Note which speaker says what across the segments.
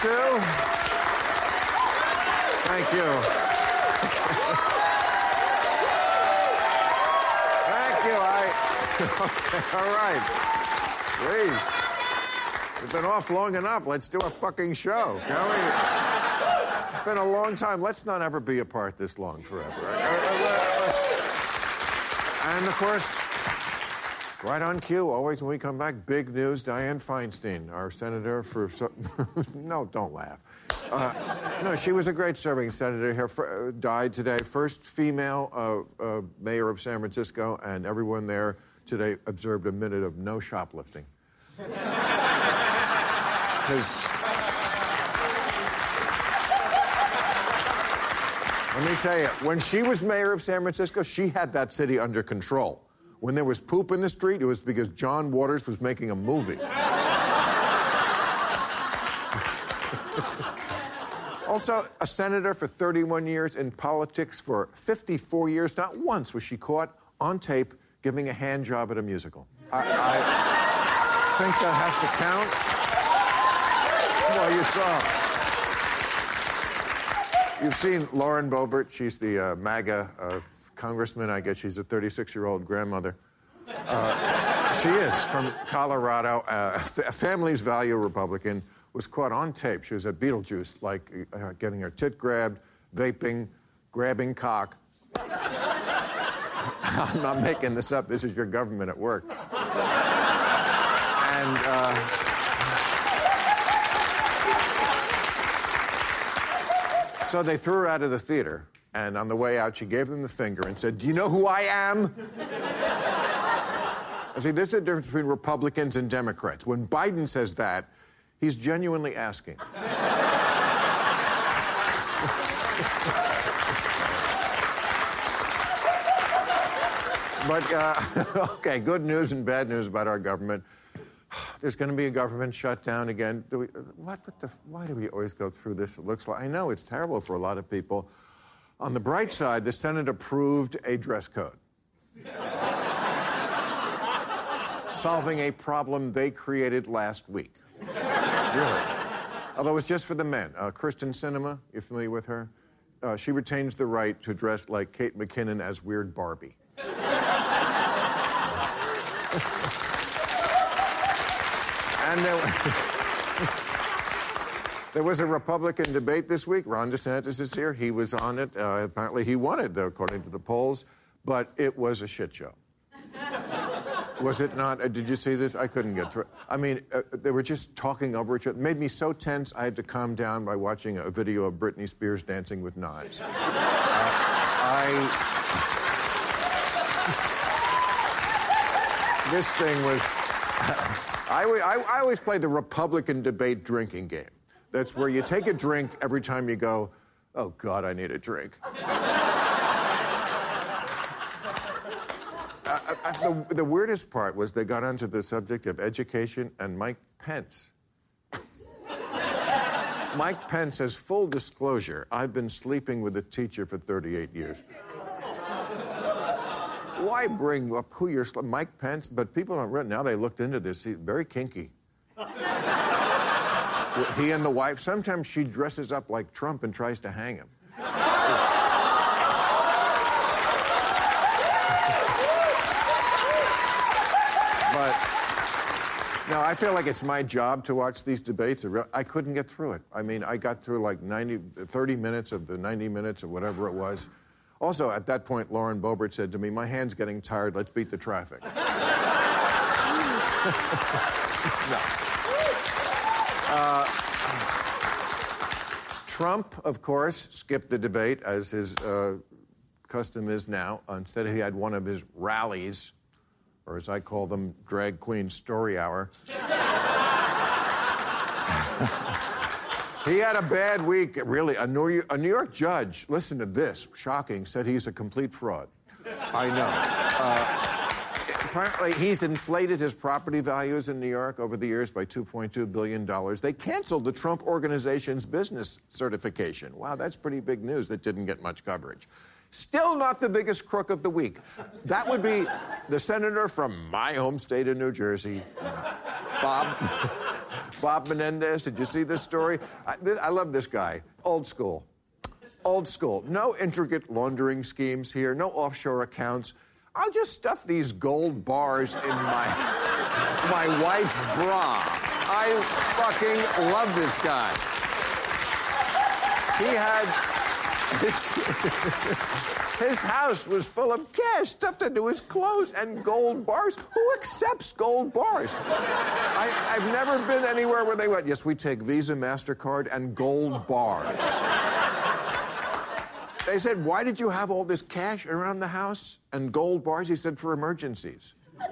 Speaker 1: Too. Thank you. Thank you. I. Okay, all right. Please. We've been off long enough. Let's do a fucking show, can we? It's been a long time. Let's not ever be apart this long forever. Uh, uh, And of course, right on cue, always when we come back, big news Dianne Feinstein, our senator for. no, don't laugh. Uh, no, she was a great serving senator here. For, uh, died today. First female uh, uh, mayor of San Francisco, and everyone there today observed a minute of no shoplifting. Because. Let me tell you, when she was mayor of San Francisco, she had that city under control. When there was poop in the street, it was because John Waters was making a movie. Also, a senator for 31 years, in politics for 54 years. Not once was she caught on tape giving a hand job at a musical. I, I think that has to count. Well, you saw. You've seen Lauren Boebert. She's the uh, MAGA uh, congressman. I guess she's a 36 year old grandmother. Uh, she is from Colorado. Uh, a family's value Republican was caught on tape. She was at Beetlejuice, like uh, getting her tit grabbed, vaping, grabbing cock. I'm not making this up. This is your government at work. And. Uh, So they threw her out of the theater, and on the way out, she gave them the finger and said, Do you know who I am? I see, there's a difference between Republicans and Democrats. When Biden says that, he's genuinely asking. but, uh, okay, good news and bad news about our government. There's going to be a government shutdown again. We, what, what the, why do we always go through this? It looks like I know it's terrible for a lot of people. On the bright side, the Senate approved a dress code, solving a problem they created last week. really. Although it's just for the men. Uh, Kyrsten Sinema, you're familiar with her? Uh, she retains the right to dress like Kate McKinnon as Weird Barbie. And there, there was a Republican debate this week. Ron DeSantis is here. He was on it. Uh, apparently, he won it, according to the polls, but it was a shit show. was it not? Uh, did you see this? I couldn't get through. I mean, uh, they were just talking over each other. It made me so tense. I had to calm down by watching a video of Britney Spears dancing with knives. Uh, I. this thing was. I, I, I always play the Republican debate drinking game. That's where you take a drink every time you go, oh, God, I need a drink. Uh, uh, the, the weirdest part was they got onto the subject of education and Mike Pence. Mike Pence says, full disclosure. I've been sleeping with a teacher for 38 years. Why bring up who you're Mike Pence? But people don't now. They looked into this. He's very kinky. He and the wife. Sometimes she dresses up like Trump and tries to hang him. But No, I feel like it's my job to watch these debates. I couldn't get through it. I mean, I got through like 90, 30 minutes of the 90 minutes or whatever it was. Also, at that point, Lauren Boebert said to me, My hand's getting tired. Let's beat the traffic. no. Uh, Trump, of course, skipped the debate, as his uh, custom is now. Instead, he had one of his rallies, or as I call them, drag queen story hour. he had a bad week, really. A New, York, a New York judge, listen to this, shocking, said he's a complete fraud. I know. Uh, apparently, he's inflated his property values in New York over the years by $2.2 billion. They canceled the Trump Organization's business certification. Wow, that's pretty big news that didn't get much coverage. Still not the biggest crook of the week. That would be the senator from my home state of New Jersey, Bob. Bob Menendez. Did you see this story? I, I love this guy. Old school. Old school. No intricate laundering schemes here, no offshore accounts. I'll just stuff these gold bars in my my wife's bra. I fucking love this guy. He had his, his house was full of cash stuffed into his clothes and gold bars. Who accepts gold bars? I, I've never been anywhere where they went, yes, we take Visa, MasterCard, and gold bars. They said, Why did you have all this cash around the house and gold bars? He said, For emergencies.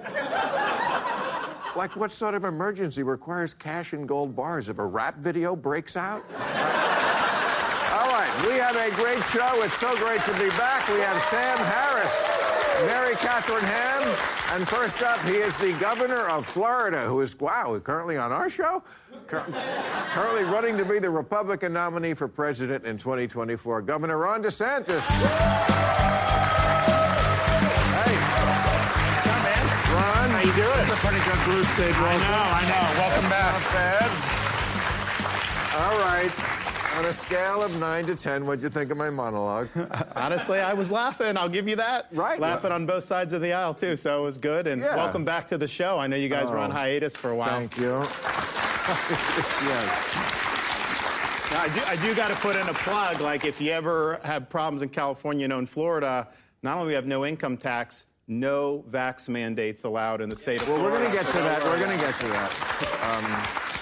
Speaker 1: like, what sort of emergency requires cash and gold bars? If a rap video breaks out? all right, we have a great show. It's so great to be back. We have Sam Harris, Mary Katharine Ham, and first up, he is the governor of Florida, who is, wow, currently on our show? Cur- currently running to be the Republican nominee for president in 2024, Governor Ron DeSantis. Hey,
Speaker 2: Yeah, man.
Speaker 1: Ron.
Speaker 2: How you doing?
Speaker 1: That's a pretty good blue state
Speaker 2: I know, I know. Welcome
Speaker 1: That's
Speaker 2: back.
Speaker 1: not bad. All right. On a scale of 9 to 10, what'd you think of my monologue?
Speaker 2: Honestly, I was laughing. I'll give you that.
Speaker 1: Right.
Speaker 2: Laughing on both sides of the aisle too, so it was good. And
Speaker 1: Yeah.
Speaker 2: welcome back to the show. I know you guys oh. were on
Speaker 1: Oh.
Speaker 2: hiatus for a while.
Speaker 1: Thank you. yes.
Speaker 2: Now, I do, I do got to put in a plug. Like, if you ever have problems in California, no, in Florida, not only we have no income tax, no vax mandates allowed in the state of
Speaker 1: Well, we're going to get to that. We're going to get to that. Um,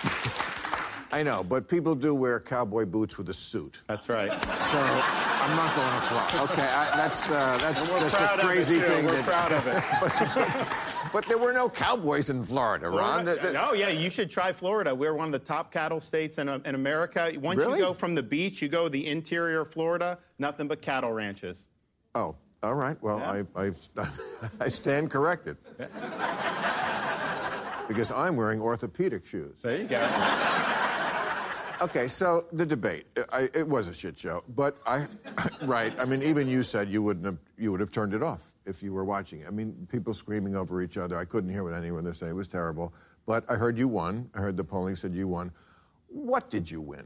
Speaker 1: I know, but people do wear cowboy boots with a suit.
Speaker 2: That's right.
Speaker 1: So I'm not going to fly. Okay, I, that's uh, that's just a crazy thing.
Speaker 2: We're
Speaker 1: that-
Speaker 2: proud of it.
Speaker 1: But there were no cowboys in Florida, Ron. Th- th-
Speaker 2: Oh yeah, you should try Florida. We're one of the top cattle states in, in America. Once
Speaker 1: Really?
Speaker 2: you go from the beach, you go the interior of Florida, nothing but cattle ranches.
Speaker 1: Oh, all right. Well,
Speaker 2: Yeah.
Speaker 1: I, I, I stand corrected. because I'm wearing orthopedic shoes.
Speaker 2: There you go.
Speaker 1: Okay, so the debate, I, it was a shit show, but I, right? I mean, even you said you wouldn't have, you would have turned it off if you were watching it. I mean, people screaming over each other. I couldn't hear what anyone was saying. It was terrible. But I heard you won. I heard the polling said you won. What did you win?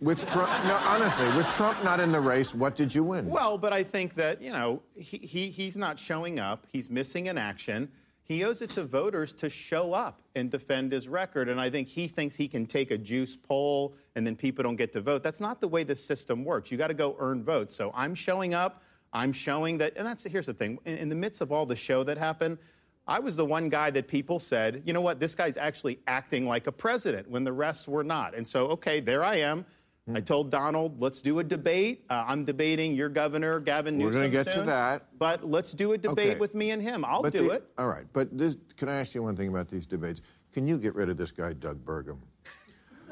Speaker 1: With Trump? No, honestly, with Trump not in the race, what did you win?
Speaker 2: Well, but I think that you know he, he he's not showing up. He's missing in action. He owes it to voters to show up and defend his record. And I think he thinks he can take a juice poll and then people don't get to vote. That's not the way the system works. You got to go earn votes. So I'm showing up. I'm showing that. And that's here's the thing. In, in the midst of all the show that happened, I was the one guy that people said, you know what, this guy's actually acting like a president when the rest were not. And so, okay, there I am. I told Donald, let's do a debate. Uh, I'm debating your governor, Gavin Newsom.
Speaker 1: We're gonna get to that.
Speaker 2: But let's do a debate
Speaker 1: Okay.
Speaker 2: with me and him. I'll
Speaker 1: But
Speaker 2: do
Speaker 1: the-
Speaker 2: it.
Speaker 1: All right, but this, can I ask you one thing about these debates? Can you get rid of this guy, Doug Burgum?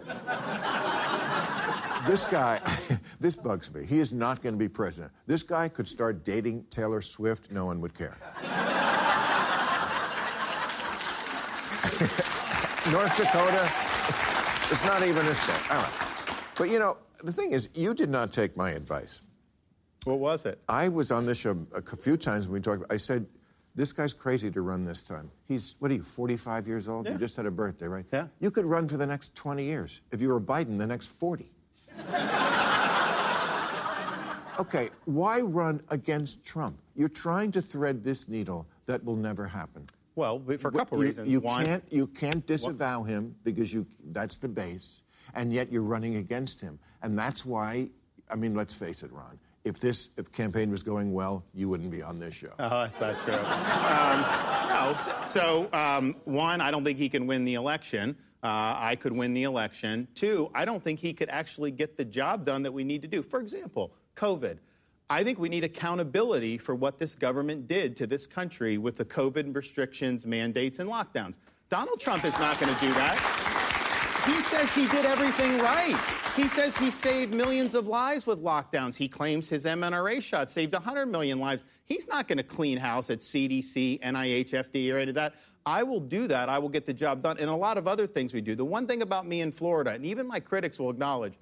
Speaker 1: this guy, this bugs me. He is not going to be president. This guy could start dating Taylor Swift, no one would care. North Dakota, it's not even a state. All right. But you know, the thing is, you did not take my advice.
Speaker 2: What was it?
Speaker 1: I was on this show a few times when we talked. I said, "This guy's crazy to run this time. He's what are you, 45 years old?
Speaker 2: Yeah.
Speaker 1: You just had a birthday, right?
Speaker 2: Yeah.
Speaker 1: You could run for the next 20 years if you were Biden, the next 40. okay, why run against Trump? You're trying to thread this needle that will never happen.
Speaker 2: Well, for a couple
Speaker 1: you,
Speaker 2: reasons.
Speaker 1: You
Speaker 2: One,
Speaker 1: can't you can't disavow him because you that's the base, and yet you're running against him, and that's why. I mean, let's face it, Ron. If this if campaign was going well, you wouldn't be on this show.
Speaker 2: Oh, that's not true. um, no. So, so um, one, I don't think he can win the election. Uh, I could win the election. Two, I don't think he could actually get the job done that we need to do. For example, COVID. I think we need accountability for what this government did to this country with the COVID restrictions, mandates, and lockdowns. Donald Trump is not going to do that. He says he did everything right. He says he saved millions of lives with lockdowns. He claims his mRNA shot saved 100 million lives. He's not going to clean house at CDC, NIH, FDA, or any of that. I will do that. I will get the job done. And a lot of other things we do. The one thing about me in Florida, and even my critics will acknowledge,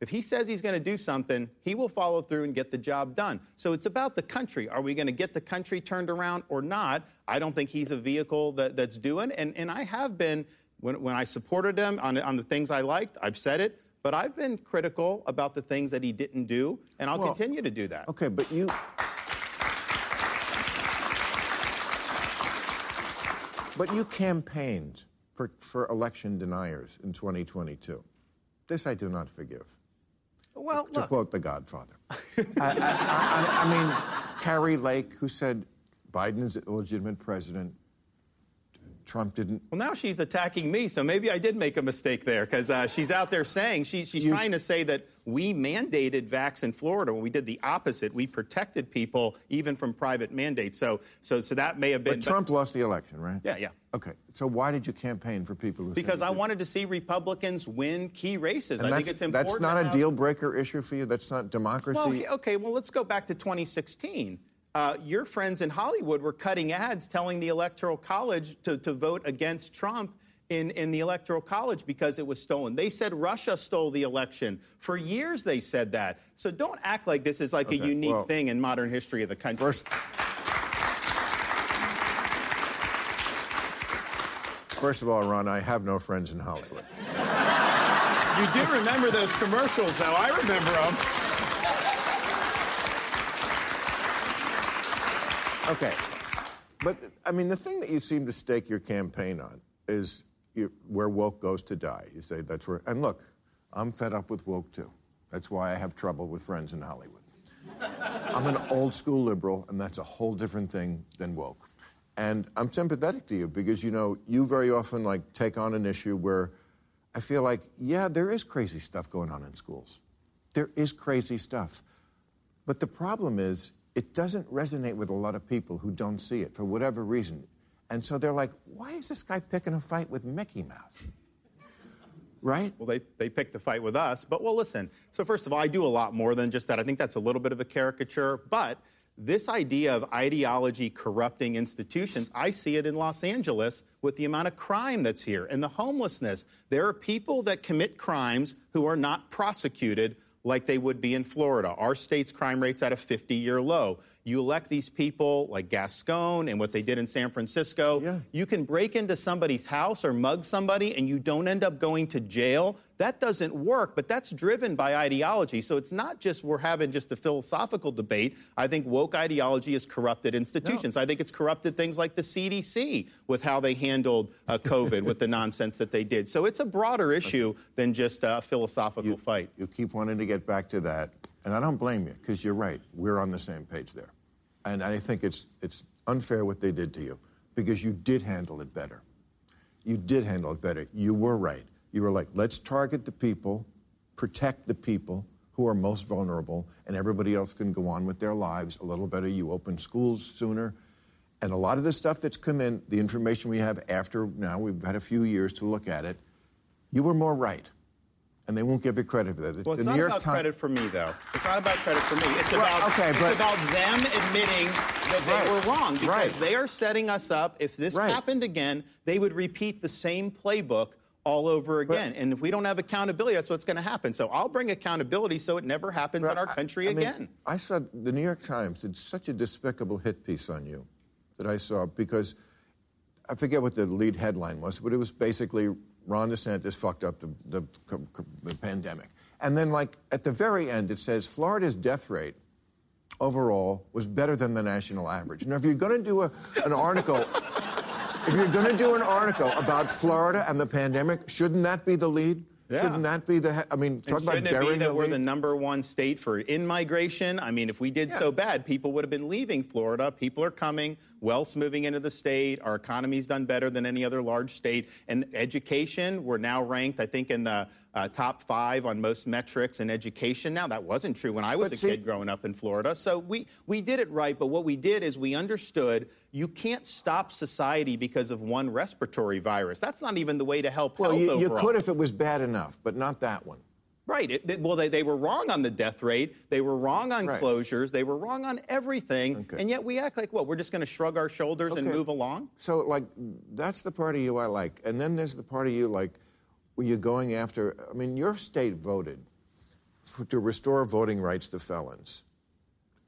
Speaker 2: if he says he's going to do something, he will follow through and get the job done. So it's about the country. Are we going to get the country turned around or not? I don't think he's a vehicle that, that's doing. And, and I have been, when, when I supported him on, on the things I liked, I've said it, but I've been critical about the things that he didn't do, and I'll
Speaker 1: Well,
Speaker 2: continue to do that.
Speaker 1: Okay, but you. But you campaigned for, for election deniers in 2022. This I do not forgive.
Speaker 2: Well,
Speaker 1: To
Speaker 2: look,
Speaker 1: quote The Godfather. I, I, I, I mean, Carrie Lake, who said Biden's an illegitimate president, Trump didn't.
Speaker 2: Well, now she's attacking me, so maybe I did make a mistake there because uh, she's out there saying she, she's
Speaker 1: You-
Speaker 2: trying to say that we mandated vax in Florida when we did the opposite. We protected people even from private mandates. So, so, so that may have been.
Speaker 1: But Trump lost the election, right?
Speaker 2: Yeah, yeah.
Speaker 1: Okay, so why did you campaign for people who?
Speaker 2: Because I wanted to see Republicans win key races.
Speaker 1: And
Speaker 2: I think it's important.
Speaker 1: that's not a
Speaker 2: have-
Speaker 1: deal breaker issue for you. That's not democracy.
Speaker 2: Well, okay, okay, well, let's go back to 2016. Uh, your friends in Hollywood were cutting ads telling the Electoral College to, to vote against Trump in, in the Electoral College because it was stolen. They said Russia stole the election. For years, they said that. So don't act like this is like a unique
Speaker 1: well,
Speaker 2: thing in modern history of the country.
Speaker 1: First, first of all, Ron, I have no friends in Hollywood.
Speaker 2: you do remember those commercials, though. I remember them.
Speaker 1: Okay, but I mean, the thing that you seem to stake your campaign on is you, where woke goes to die. You say that's where. And look, I'm fed up with woke too. That's why I have trouble with friends in Hollywood. I'm an old school liberal, and that's a whole different thing than woke. And I'm sympathetic to you because you know you very often like take on an issue where I feel like, yeah, there is crazy stuff going on in schools. There is crazy stuff. But the problem is, it doesn't resonate with a lot of people who don't see it for whatever reason. And so they're like, why is this guy picking a fight with Mickey Mouse? Right?
Speaker 2: Well, they, they picked a fight with us. But, well, listen. So, first of all, I do a lot more than just that. I think that's a little bit of a caricature. But this idea of ideology corrupting institutions, I see it in Los Angeles with the amount of crime that's here and the homelessness. There are people that commit crimes who are not prosecuted like they would be in Florida. Our state's crime rate's at a 50 year low. You elect these people like Gascon and what they did in San Francisco.
Speaker 1: Yeah.
Speaker 2: You can break into somebody's house or mug somebody and you don't end up going to jail. That doesn't work, but that's driven by ideology. So it's not just we're having just a philosophical debate. I think woke ideology has corrupted institutions. I think it's corrupted things like the CDC with how they handled uh, COVID with the nonsense that they did. So it's a broader issue than just a philosophical fight.
Speaker 1: You keep wanting to get back to that. And I don't blame you, because you're right. We're on the same page there. And I think it's, it's unfair what they did to you, because you did handle it better. You did handle it better. You were right. You were like, let's target the people, protect the people who are most vulnerable, and everybody else can go on with their lives a little better. You open schools sooner. And a lot of the stuff that's come in, the information we have after now, we've had a few years to look at it, you were more right. And they won't give you credit for that.
Speaker 2: Well, it's
Speaker 1: the
Speaker 2: not
Speaker 1: New York
Speaker 2: about
Speaker 1: Times-
Speaker 2: credit for me, though. It's not about credit for me. It's
Speaker 1: Well,
Speaker 2: about
Speaker 1: okay,
Speaker 2: it's
Speaker 1: but-
Speaker 2: about them admitting that they
Speaker 1: Right.
Speaker 2: were wrong because
Speaker 1: Right.
Speaker 2: they are setting us up. If this
Speaker 1: Right.
Speaker 2: happened again, they would repeat the same playbook all over again. and if we don't have accountability, that's what's going to happen. So I'll bring accountability so it never happens in our country
Speaker 1: I mean,
Speaker 2: again.
Speaker 1: I saw the New York Times did such a despicable hit piece on you that I saw because I forget what the lead headline was, but it was basically Ron DeSantis fucked up the, the, the pandemic. And then, like, at the very end, it says Florida's death rate overall was better than the national average. Now, if you're going to do a, an article if you're going to do an article about Florida and the pandemic, shouldn't that be the lead?
Speaker 2: Yeah.
Speaker 1: Shouldn't that be the? he- I mean, talk about
Speaker 2: shouldn't it be that
Speaker 1: the
Speaker 2: we're
Speaker 1: lead.
Speaker 2: the number one state for in-migration? I mean, if we did so bad, people would have been leaving Florida. People are coming. Wealth's moving into the state. Our economy's done better than any other large state. And education, we're now ranked, I think, in the uh, top five on most metrics in education. Now, that wasn't true when I was
Speaker 1: But
Speaker 2: a
Speaker 1: see-
Speaker 2: kid growing up in Florida. So we, we did it right. But what we did is we understood you can't stop society because of one respiratory virus. That's not even the way to help
Speaker 1: well, you, you could if it was bad enough, but not that one.
Speaker 2: Right. It, it- well, they, they were wrong on the death rate. They were wrong on
Speaker 1: Right.
Speaker 2: closures. They were wrong on everything.
Speaker 1: Okay.
Speaker 2: And yet we act like, what, we're just going to shrug our shoulders and move along?
Speaker 1: So, like, that's the part of you I like. And then there's the part of you, like, when you're going after. I mean, your state voted for, to restore voting rights to felons.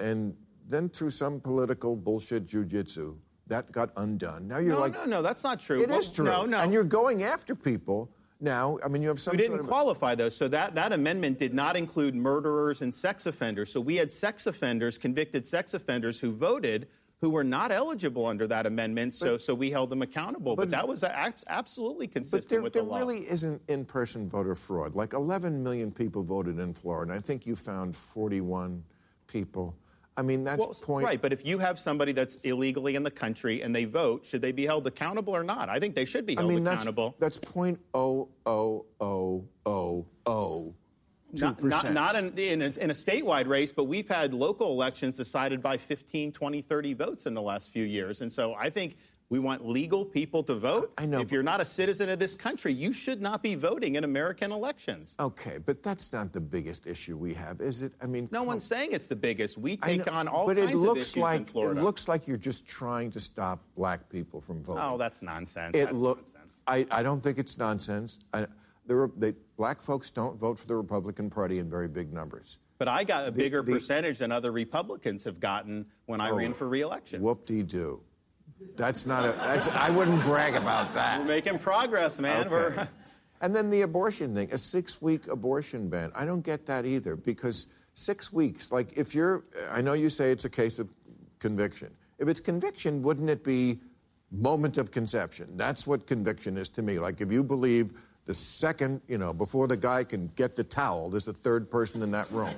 Speaker 1: And then through some political bullshit jujitsu, that got undone. Now you're
Speaker 2: No,
Speaker 1: like.
Speaker 2: no, no, that's not true.
Speaker 1: It
Speaker 2: Well,
Speaker 1: is true.
Speaker 2: No, no.
Speaker 1: And you're going after people now. I mean, you have some
Speaker 2: we didn't
Speaker 1: sort of.
Speaker 2: qualify those. So that, that amendment did not include murderers and sex offenders. So we had sex offenders, convicted sex offenders who voted who were not eligible under that amendment. So, so we held them accountable. But,
Speaker 1: but-
Speaker 2: that was a- absolutely
Speaker 1: But
Speaker 2: consistent
Speaker 1: there,
Speaker 2: with
Speaker 1: there
Speaker 2: the law.
Speaker 1: But there really isn't in person voter fraud. Like 11 million people voted in Florida. I think you found 41 people. I mean, that's
Speaker 2: Well,
Speaker 1: point.
Speaker 2: Right, but if you have somebody that's illegally in the country and they vote, should they be held accountable or not? I think they should be
Speaker 1: I
Speaker 2: held
Speaker 1: accountable. that's, that's point oh oh oh oh oh
Speaker 2: Not, not, not in, in, a, in a statewide race, but we've had local elections decided by 15, 20, 30 votes in the last few years. And so I think we want legal people to vote.
Speaker 1: I know,
Speaker 2: If you're not a citizen of this country, you should not be voting in American elections.
Speaker 1: Okay, but that's not the biggest issue we have, is it? I mean,
Speaker 2: No one's saying it's the biggest. We take
Speaker 1: know,
Speaker 2: on all
Speaker 1: but
Speaker 2: kinds
Speaker 1: it looks
Speaker 2: of issues
Speaker 1: like
Speaker 2: in Florida.
Speaker 1: it looks like you're just trying to stop black people from voting.
Speaker 2: oh, that's nonsense.
Speaker 1: It
Speaker 2: looks.
Speaker 1: I, I don't think it's nonsense. I, the, Re- they, black folks don't vote for the Republican Party in very big numbers.
Speaker 2: But I got a bigger
Speaker 1: the-
Speaker 2: percentage than other Republicans have gotten when I
Speaker 1: Oh,
Speaker 2: ran for reelection.
Speaker 1: Whoop de doo. That's not a. That's. I wouldn't brag about that.
Speaker 2: We're making progress, man. We're,
Speaker 1: Okay. And then the abortion thing, a six-week abortion ban. I don't get that either because six weeks. Like if you're, I know you say it's a case of conviction. If it's conviction, wouldn't it be moment of conception? That's what conviction is to me. Like if you believe the second, you know, before the guy can get the towel, there's a third person in that room.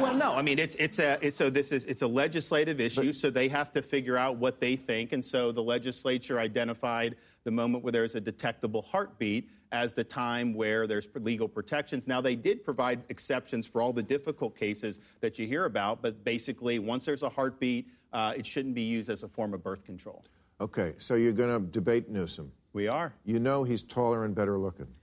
Speaker 2: Well, no, I mean it's it's a it's, so this is it's a legislative issue, so they have to figure out what they think, and so the legislature identified the moment where there's a detectable heartbeat as the time where there's legal protections. Now they did provide exceptions for all the difficult cases that you hear about, but basically once there's a heartbeat, uh, it shouldn't be used as a form of birth control.
Speaker 1: Okay, so you're going to debate Newsom.
Speaker 2: We are.
Speaker 1: You know he's taller and better looking.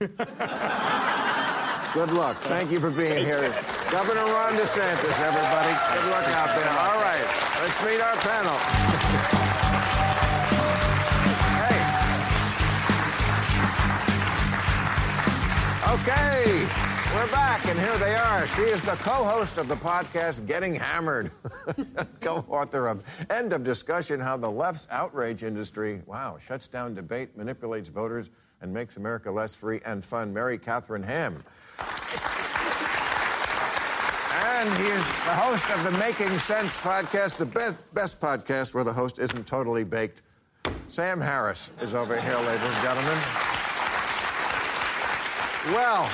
Speaker 1: Good luck. Thank you for being here. Governor Ron DeSantis, everybody. Good luck out there. All right, let's meet our panel. hey. Okay, we're back, and here they are. She is the co host of the podcast Getting Hammered, co author of End of Discussion How the Left's Outrage Industry, wow, shuts down debate, manipulates voters, and makes America less free and fun. Mary Katharine Ham. And he is the host of the Making Sense podcast, the be- best podcast where the host isn't totally baked. Sam Harris is over here, ladies and gentlemen. Well,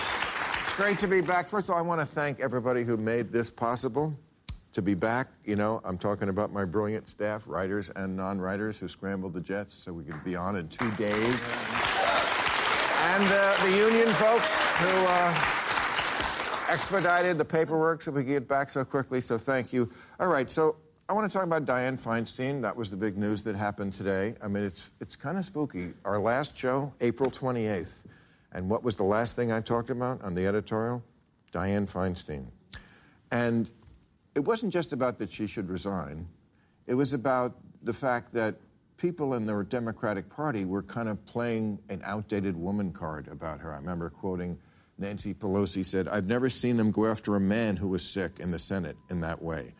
Speaker 1: it's great to be back. First of all, I want to thank everybody who made this possible to be back. You know, I'm talking about my brilliant staff, writers and non writers, who scrambled the jets so we could be on in two days. And uh, the union folks who. Uh, expedited the paperwork so we could get back so quickly, so thank you. All right, so I want to talk about Dianne Feinstein. That was the big news that happened today. I mean, it's, it's kind of spooky. Our last show, April 28th. And what was the last thing I talked about on the editorial? Dianne Feinstein. And it wasn't just about that she should resign, it was about the fact that people in the Democratic Party were kind of playing an outdated woman card about her. I remember quoting Nancy Pelosi said, I've never seen them go after a man who was sick in the Senate in that way.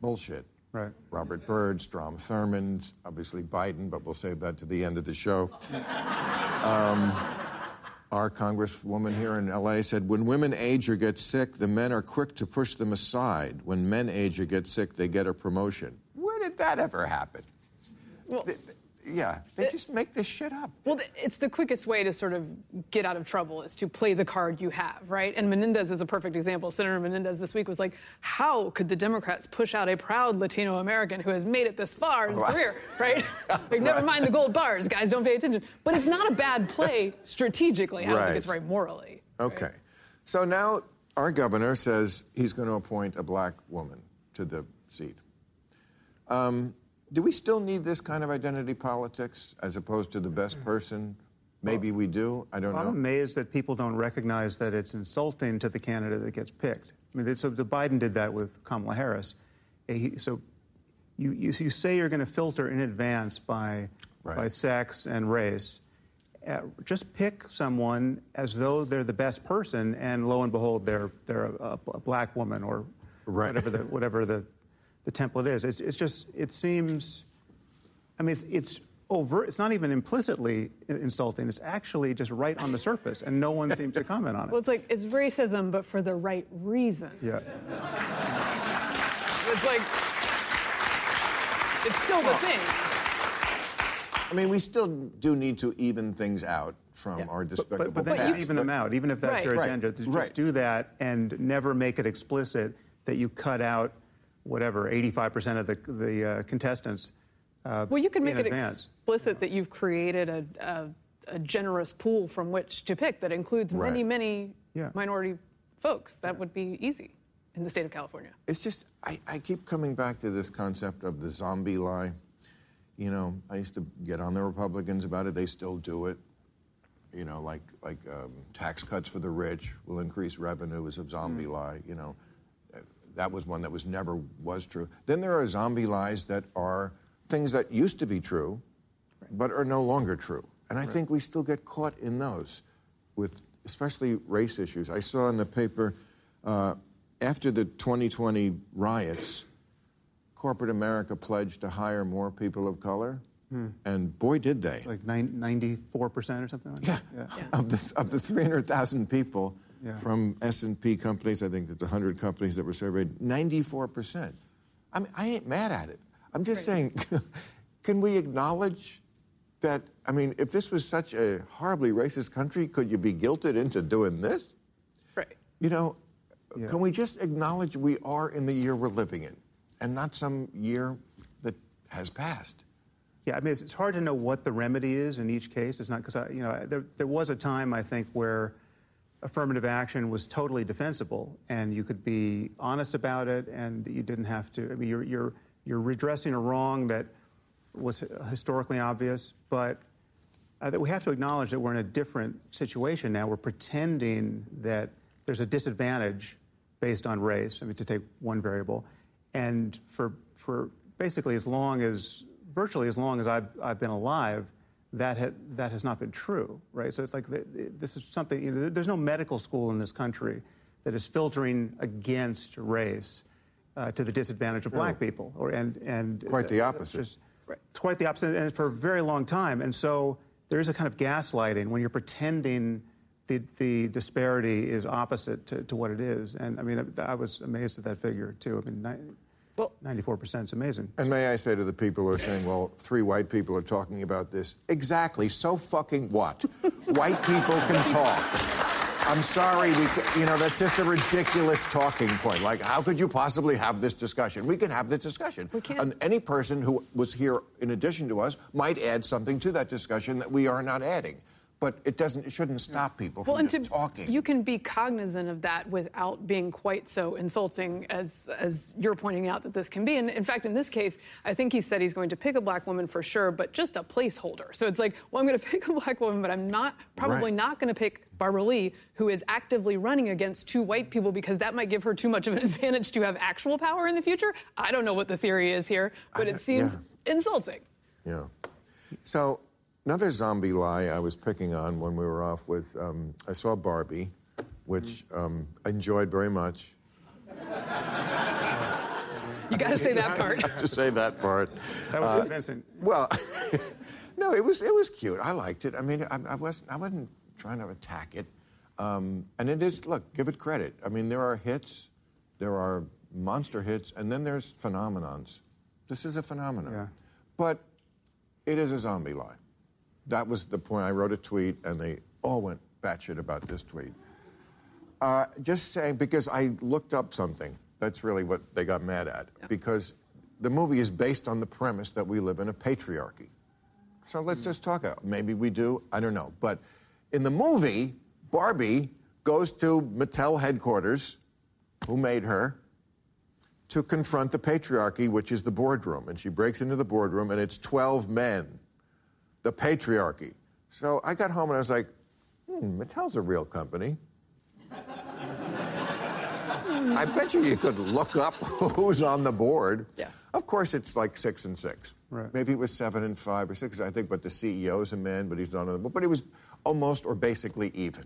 Speaker 1: Bullshit.
Speaker 3: Right.
Speaker 1: Robert Byrd, Strom Thurmond, obviously Biden, but we'll save that to the end of the show. um, our congresswoman here in LA said, when women age or get sick, the men are quick to push them aside. When men age or get sick, they get a promotion. Where did that ever happen?
Speaker 3: Well,
Speaker 1: yeah, they just make this shit up.
Speaker 3: Well, it's the quickest way to sort of get out of trouble is to play the card you have, right? And Menendez is a perfect example. Senator Menendez this week was like, how could the Democrats push out a proud Latino American who has made it this far in his
Speaker 1: Right.
Speaker 3: career, right? like, never mind the gold bars, guys, don't pay attention. But it's not a bad play strategically. I don't
Speaker 1: Right.
Speaker 3: think it's right morally.
Speaker 1: Okay. So now our governor says he's going to appoint a black woman to the seat. Um, do we still need this kind of identity politics as opposed to the best person? Maybe we do. I don't know.
Speaker 4: I'm amazed that people don't recognize that it's insulting to the candidate that gets picked. I mean, so the Biden did that with Kamala Harris. He- so you, you, you say you're going to filter in advance by,
Speaker 1: Right.
Speaker 4: by sex and race. Uh, just pick someone as though they're the best person, and lo and behold, they're, they're a, a black woman or
Speaker 1: Right.
Speaker 4: whatever, the, whatever the, the template is. It's, it's just, it seems, I mean, it's, it's overt. It's not even implicitly insulting. It's actually just right on the surface, and no one seems to comment on it.
Speaker 3: Well, it's like, it's racism, but for the right reason.
Speaker 4: yeah.
Speaker 3: It's like, it's still the thing.
Speaker 1: I mean, we still do need to even things out from
Speaker 3: Yeah.
Speaker 1: our
Speaker 4: But,
Speaker 1: despicable
Speaker 4: but, but then
Speaker 1: past.
Speaker 4: you even them out, even if that's
Speaker 3: Right.
Speaker 4: your
Speaker 3: Right.
Speaker 4: agenda. Just
Speaker 1: Right.
Speaker 4: do that and never make it explicit that you cut out whatever 85% of the the uh, contestants. Uh,
Speaker 3: Well, you can make it
Speaker 4: advance.
Speaker 3: explicit that you've created a, a, a generous pool from which to pick that includes many,
Speaker 1: Right.
Speaker 3: many
Speaker 4: Yeah.
Speaker 3: minority folks. That would be easy in the state of California.
Speaker 1: It's just, I, I keep coming back to this concept of the zombie lie. You know, I used to get on the Republicans about it. They still do it. You know, like like um, tax cuts for the rich will increase revenue is a zombie lie. You know, that was one that was never was true. Then there are zombie lies that are things that used to be true, but are no longer true. And I think we still get caught in those, with especially race issues. I saw in the paper uh, after the 2020 riots, corporate America pledged to hire more people of color, and boy, did they!
Speaker 4: like 94% or something like that. Yeah.
Speaker 1: Of the of the 300,000 people
Speaker 4: Yeah.
Speaker 1: from S&P companies, I think it's 100 companies that were surveyed, 94 percent. I mean, I ain't mad at it. I'm just saying, can we acknowledge that? I mean, if this was such a horribly racist country, could you be guilted into doing this?
Speaker 3: Right.
Speaker 1: You know,
Speaker 4: Yeah.
Speaker 1: can we just acknowledge we are in the year we're living in, and not some year that has passed?
Speaker 4: Yeah, I mean, it's, it's hard to know what the remedy is in each case. It's not because you know, there, there was a time I think where affirmative action was totally defensible, and you could be honest about it, and you didn't have to. I mean, you're you're you're redressing a wrong that was historically obvious, but uh, that we have to acknowledge that we're in a different situation now. We're pretending that there's a disadvantage based on race. I mean, to take one variable, and for for basically as long as virtually as long as I've I've been alive, that ha- that has not been true, right? So it's like th- th- this is something. You know, there's no medical school in this country that is filtering against race uh, to the disadvantage of black people, or and and
Speaker 1: Quite the
Speaker 4: that's
Speaker 1: opposite.
Speaker 4: just- it's quite the opposite, and for a very long time. And so there is a kind of gaslighting when you're pretending the, the disparity is opposite to, to what it is. And I mean, I was amazed at that figure, too. I mean, ni-
Speaker 3: Well-
Speaker 4: 94% is amazing.
Speaker 1: And may I say to the people who are saying, well, three white people are talking about this, exactly, so fucking what? white people can talk. I'm sorry, we, you know, that's just a ridiculous talking point. Like, how could you possibly have this discussion? We can have this discussion.
Speaker 3: We can't.
Speaker 1: And any person who was here in addition to us might add something to that discussion that we are not adding. But it doesn't, it shouldn't stop people from
Speaker 3: Well,
Speaker 1: just
Speaker 3: to,
Speaker 1: talking.
Speaker 3: you can be cognizant of that without being quite so insulting as as you're pointing out that this can be. And in fact, in this case, I think he said he's going to pick a black woman for sure, but just a placeholder. So it's like, well, I'm going to pick a black woman, but I'm not probably
Speaker 1: Right.
Speaker 3: not going to pick Barbara Lee, who is actively running against two white people because that might give her too much of an advantage to have actual power in the future. I don't know what the theory is here, but
Speaker 1: I-
Speaker 3: it seems insulting.
Speaker 1: Yeah. So another zombie lie I was picking on when we were off was um, I saw Barbie, which um, I enjoyed very much.
Speaker 3: You got to say that part.
Speaker 1: To say that part.
Speaker 4: That was convincing.
Speaker 1: Well, no, it was it was cute. I liked it. I mean, I, I wasn't I wasn't trying to attack it. Um, and it is look, give it credit. I mean, there are hits, there are monster hits, and then there's phenomenons. This is a phenomenon.
Speaker 4: Yeah.
Speaker 1: But It is a zombie lie. That was the point. I wrote a tweet, and they all went batshit about this tweet. Uh, just saying, because I looked up something. That's really what they got mad at. Because the movie is based on the premise that we live in a patriarchy. So let's just talk about Maybe we do, I don't know. But in the movie, Barbie goes to Mattel headquarters, who made her, to confront the patriarchy, which is the boardroom. And she breaks into the boardroom, and it's 12 men. The patriarchy. So I got home and I was like, hmm, Mattel's a real company. I bet you you could look up who's on the board.
Speaker 3: Yeah.
Speaker 1: Of course, it's like six and six.
Speaker 4: Right.
Speaker 1: Maybe it was seven and five or six, I think, but the CEO's a man, but he's not on the board. But it was almost or basically even.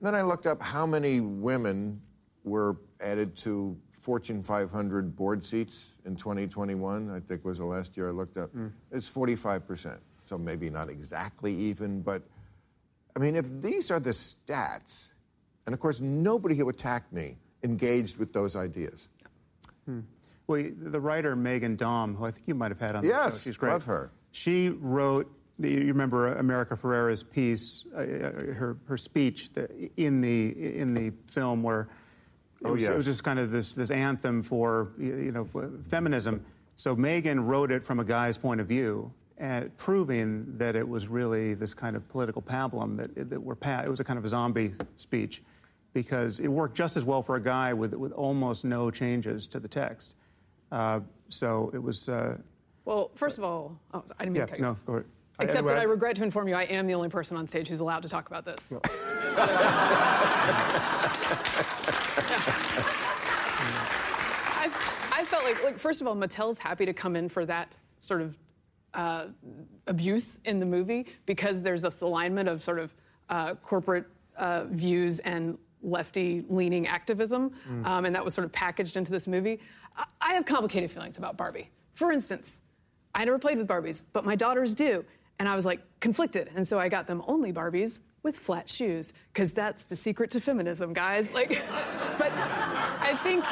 Speaker 1: Then I looked up how many women were added to Fortune 500 board seats in 2021. I think was the last year I looked up. It's 45%. So maybe not exactly even, but I mean, if these are the stats, and of course, nobody who attacked me engaged with those ideas.
Speaker 4: Well, the writer Meghan Daum, who I think you might have had on the
Speaker 1: Yes,
Speaker 4: show, she's great.
Speaker 1: love her.
Speaker 4: She wrote. The, you remember America Ferrera's piece, uh, uh, her her speech in the in the film where it,
Speaker 1: Oh,
Speaker 4: was, it was just kind of this this anthem for you know feminism. So Meghan wrote it from a guy's point of view, and proving that it was really this kind of political pablum that that were pa- it was a kind of a zombie speech, because it worked just as well for a guy with with almost no changes to the text. Uh, so it was. Uh,
Speaker 3: Well, first of all, oh, I didn't mean
Speaker 4: yeah,
Speaker 3: to cut you
Speaker 4: no,
Speaker 3: off.
Speaker 4: go ahead.
Speaker 3: Except
Speaker 4: anyway,
Speaker 3: that I regret to inform you, I am the only person on stage who's allowed to talk about this. I, I felt like, like, first of all, Mattel's happy to come in for that sort of uh, abuse in the movie because there's this alignment of sort of uh, corporate uh, views and lefty leaning activism, um, and that was sort of packaged into this movie. I, I have complicated feelings about Barbie. For instance, I never played with Barbies, but my daughters do. And I was like conflicted. And so I got them only Barbies with flat shoes, because that's the secret to feminism, guys. Like, but I think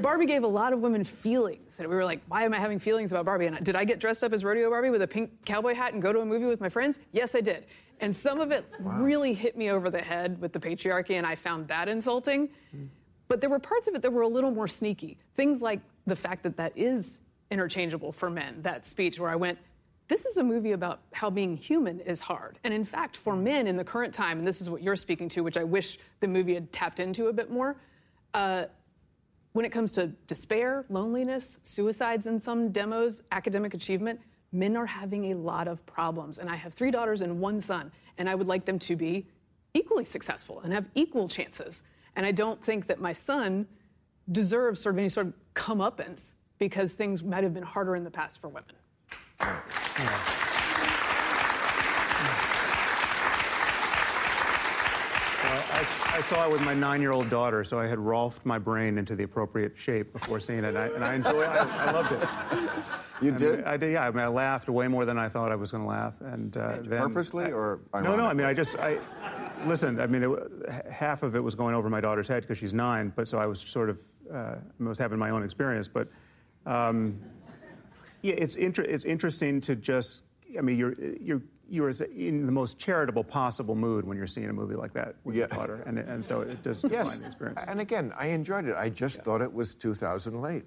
Speaker 3: Barbie gave a lot of women feelings. And we were like, why am I having feelings about Barbie? And did I get dressed up as Rodeo Barbie with a pink cowboy hat and go to a movie with my friends? Yes, I did. And some of it really hit me over the head with the patriarchy, and I found that insulting. Mm. But there were parts of it that were a little more sneaky. Things like the fact that that is interchangeable for men, that speech where I went, this is a movie about how being human is hard. And in fact, for men in the current time, and this is what you're speaking to, which I wish the movie had tapped into a bit more, uh, when it comes to despair, loneliness, suicides in some demos, academic achievement, men are having a lot of problems. And I have three daughters and one son, and I would like them to be equally successful and have equal chances. And I don't think that my son deserves sort of any sort of comeuppance because things might have been harder in the past for women.
Speaker 4: I, I saw it with my nine-year-old daughter, so I had rolfed my brain into the appropriate shape before seeing it, and I, and I enjoyed it. I, I loved it.
Speaker 1: You
Speaker 4: I mean,
Speaker 1: did?
Speaker 4: I did. Yeah. I mean, I laughed way more than I thought I was going to laugh, and uh, then
Speaker 1: Purposely or
Speaker 4: no, no. I mean, I just I listen. I mean, it, half of it was going over my daughter's head because she's nine, but so I was sort of uh, I was having my own experience, but. Um, yeah, it's, inter- it's interesting to just, I mean, you're, you're, you're in the most charitable possible mood when you're seeing a movie like that with your daughter. And, and so it does
Speaker 1: Yes.
Speaker 4: define the experience.
Speaker 1: And again, I enjoyed it. I just thought it was 2008.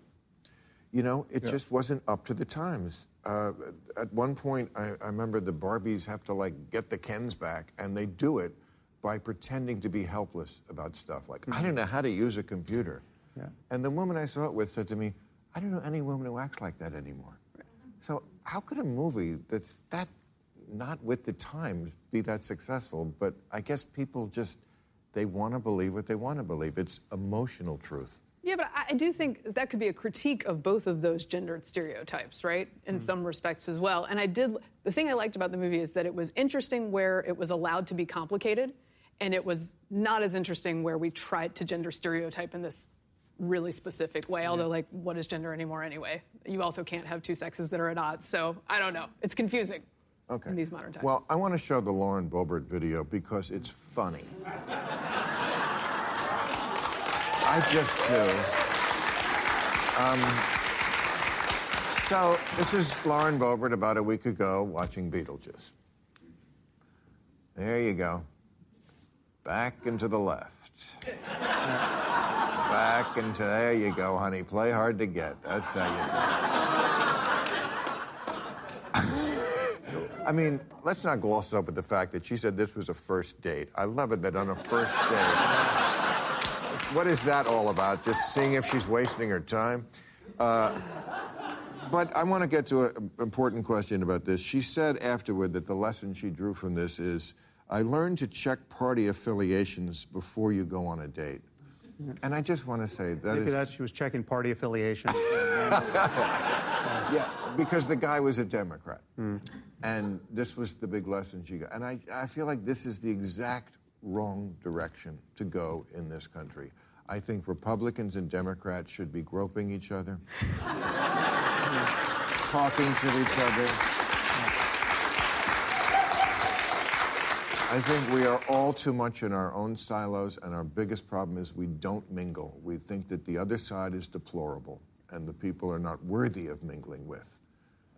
Speaker 1: You know, it just wasn't up to the times. Uh, at one point, I, I remember the Barbies have to like get the Kens back, and they do it by pretending to be helpless about stuff. Like, I don't know how to use a computer.
Speaker 4: Yeah.
Speaker 1: And the woman I saw it with said to me, I don't know any woman who acts like that anymore. So, how could a movie that's that not with the times be that successful? But I guess people just, they want to believe what they want to believe. It's emotional truth.
Speaker 3: Yeah, but I I do think that could be a critique of both of those gendered stereotypes, right? In mm-hmm. some respects as well. And I did, the thing I liked about the movie is that it was interesting where it was allowed to be complicated, and it was not as interesting where we tried to gender stereotype in this really specific way. Although, like, what is gender anymore anyway? You also can't have two sexes that are at odds. So I don't know. It's confusing
Speaker 1: Okay.
Speaker 3: in these modern times.
Speaker 1: Well, I want to show the Lauren Boebert video because it's funny. I just do. Um, So this is Lauren Boebert about a week ago watching Beetlejuice. There you go. Back and to the left. Back and there you go, honey. Play hard to get. That's how you do. it. I mean, let's not gloss over the fact that she said this was a first date. I love it that on a first date. What is that all about? Just seeing if she's wasting her time? Uh, but I want to get to an important question about this. She said afterward that the lesson she drew from this is I learned to check party affiliations before you go on a date. And I just want to say that
Speaker 4: Maybe
Speaker 1: is.
Speaker 4: that she was checking party affiliation.
Speaker 1: Yeah, because the guy was a Democrat. Hmm. And this was the big lesson she got. And I, I feel like this is the exact wrong direction to go in this country. I think Republicans and Democrats should be groping each other, talking to each other. I think we are all too much in our own silos, and our biggest problem is we don't mingle. We think that the other side is deplorable, and the people are not worthy of mingling with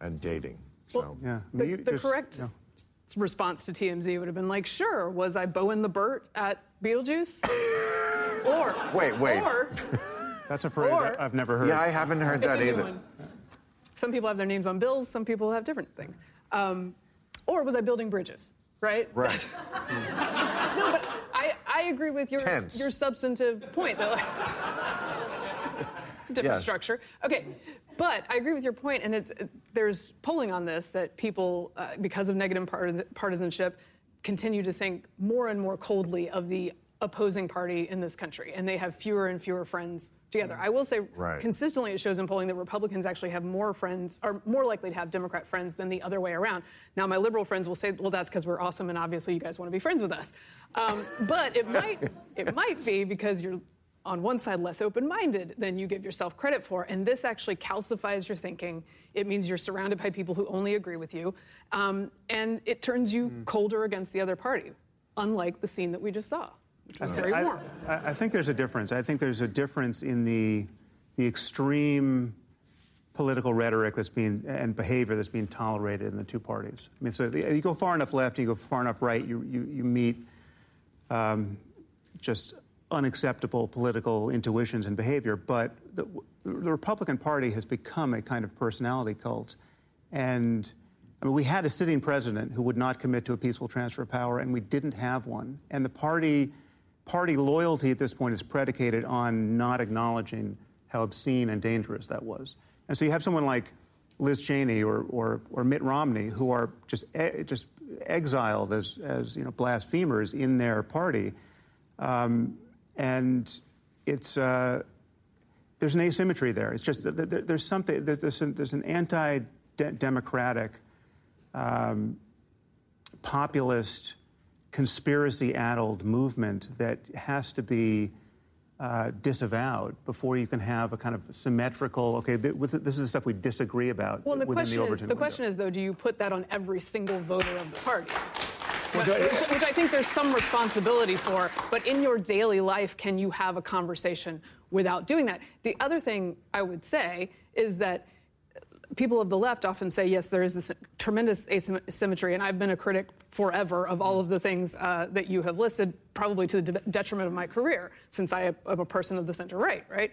Speaker 1: and dating. So,
Speaker 4: Yeah. I
Speaker 3: The,
Speaker 4: you
Speaker 3: the
Speaker 4: just-
Speaker 3: correct
Speaker 4: yeah.
Speaker 3: response to TMZ would have been like, sure, was I Bowen the Burt at Beetlejuice? or
Speaker 1: Wait, wait.
Speaker 3: Or
Speaker 4: That's a phrase
Speaker 3: Or-
Speaker 4: I've never heard.
Speaker 1: yeah, I haven't heard
Speaker 3: it's
Speaker 1: that either.
Speaker 3: one. Some people have their names on bills. Some people have different things. Um, or was I building bridges? Right.
Speaker 1: Right.
Speaker 3: No, but I, I agree with your
Speaker 1: Tense.
Speaker 3: your substantive point though. It's a different
Speaker 1: Yes.
Speaker 3: structure. Okay, but I agree with your point, and it's, it, there's polling on this that people, uh, because of negative partisan, partisanship, continue to think more and more coldly of the opposing party in this country, and they have fewer and fewer friends together. I will say,
Speaker 1: Right.
Speaker 3: consistently, it shows in polling that Republicans actually have more friends, are more likely to have Democrat friends than the other way around. Now, my liberal friends will say, "Well, that's because we're awesome, and obviously you guys want to be friends with us." Um, but it might, it might be because you're on one side less open-minded than you give yourself credit for, and this actually calcifies your thinking. It means you're surrounded by people who only agree with you, um, and it turns you colder against the other party, unlike the scene that we just saw, which was very
Speaker 4: I,
Speaker 3: warm.
Speaker 4: I, I think there's a difference. I think there's a difference in the the extreme political rhetoric that's being and behavior that's being tolerated in the two parties. I mean, so the, you go far enough left, and you go far enough right, you you, you meet um, just unacceptable political intuitions and behavior. But the, the Republican Party has become a kind of personality cult, and I mean, we had a sitting president who would not commit to a peaceful transfer of power, and we didn't have one. And the party party loyalty at this point is predicated on not acknowledging how obscene and dangerous that was. And so you have someone like Liz Cheney or, or, or Mitt Romney who are just, e- just exiled as, as you know, blasphemers in their party. Um, and it's, uh, there's an asymmetry there. It's just there's something, there's, there's an, there's an anti democratic, um, populist, conspiracy addled movement that has to be uh, disavowed before you can have a kind of symmetrical, okay, th- this is the stuff we disagree about
Speaker 3: Well, the question
Speaker 4: the
Speaker 3: is, the
Speaker 4: window.
Speaker 3: question is though, do you put that on every single voter of the party? which, which I think there's some responsibility for. But in your daily life, can you have a conversation without doing that? The other thing I would say is that people of the left often say, yes, there is this tremendous asymmetry, and I've been a critic forever of all of the things uh, that you have listed, probably to the de- detriment of my career, since I am a person of the center right, right?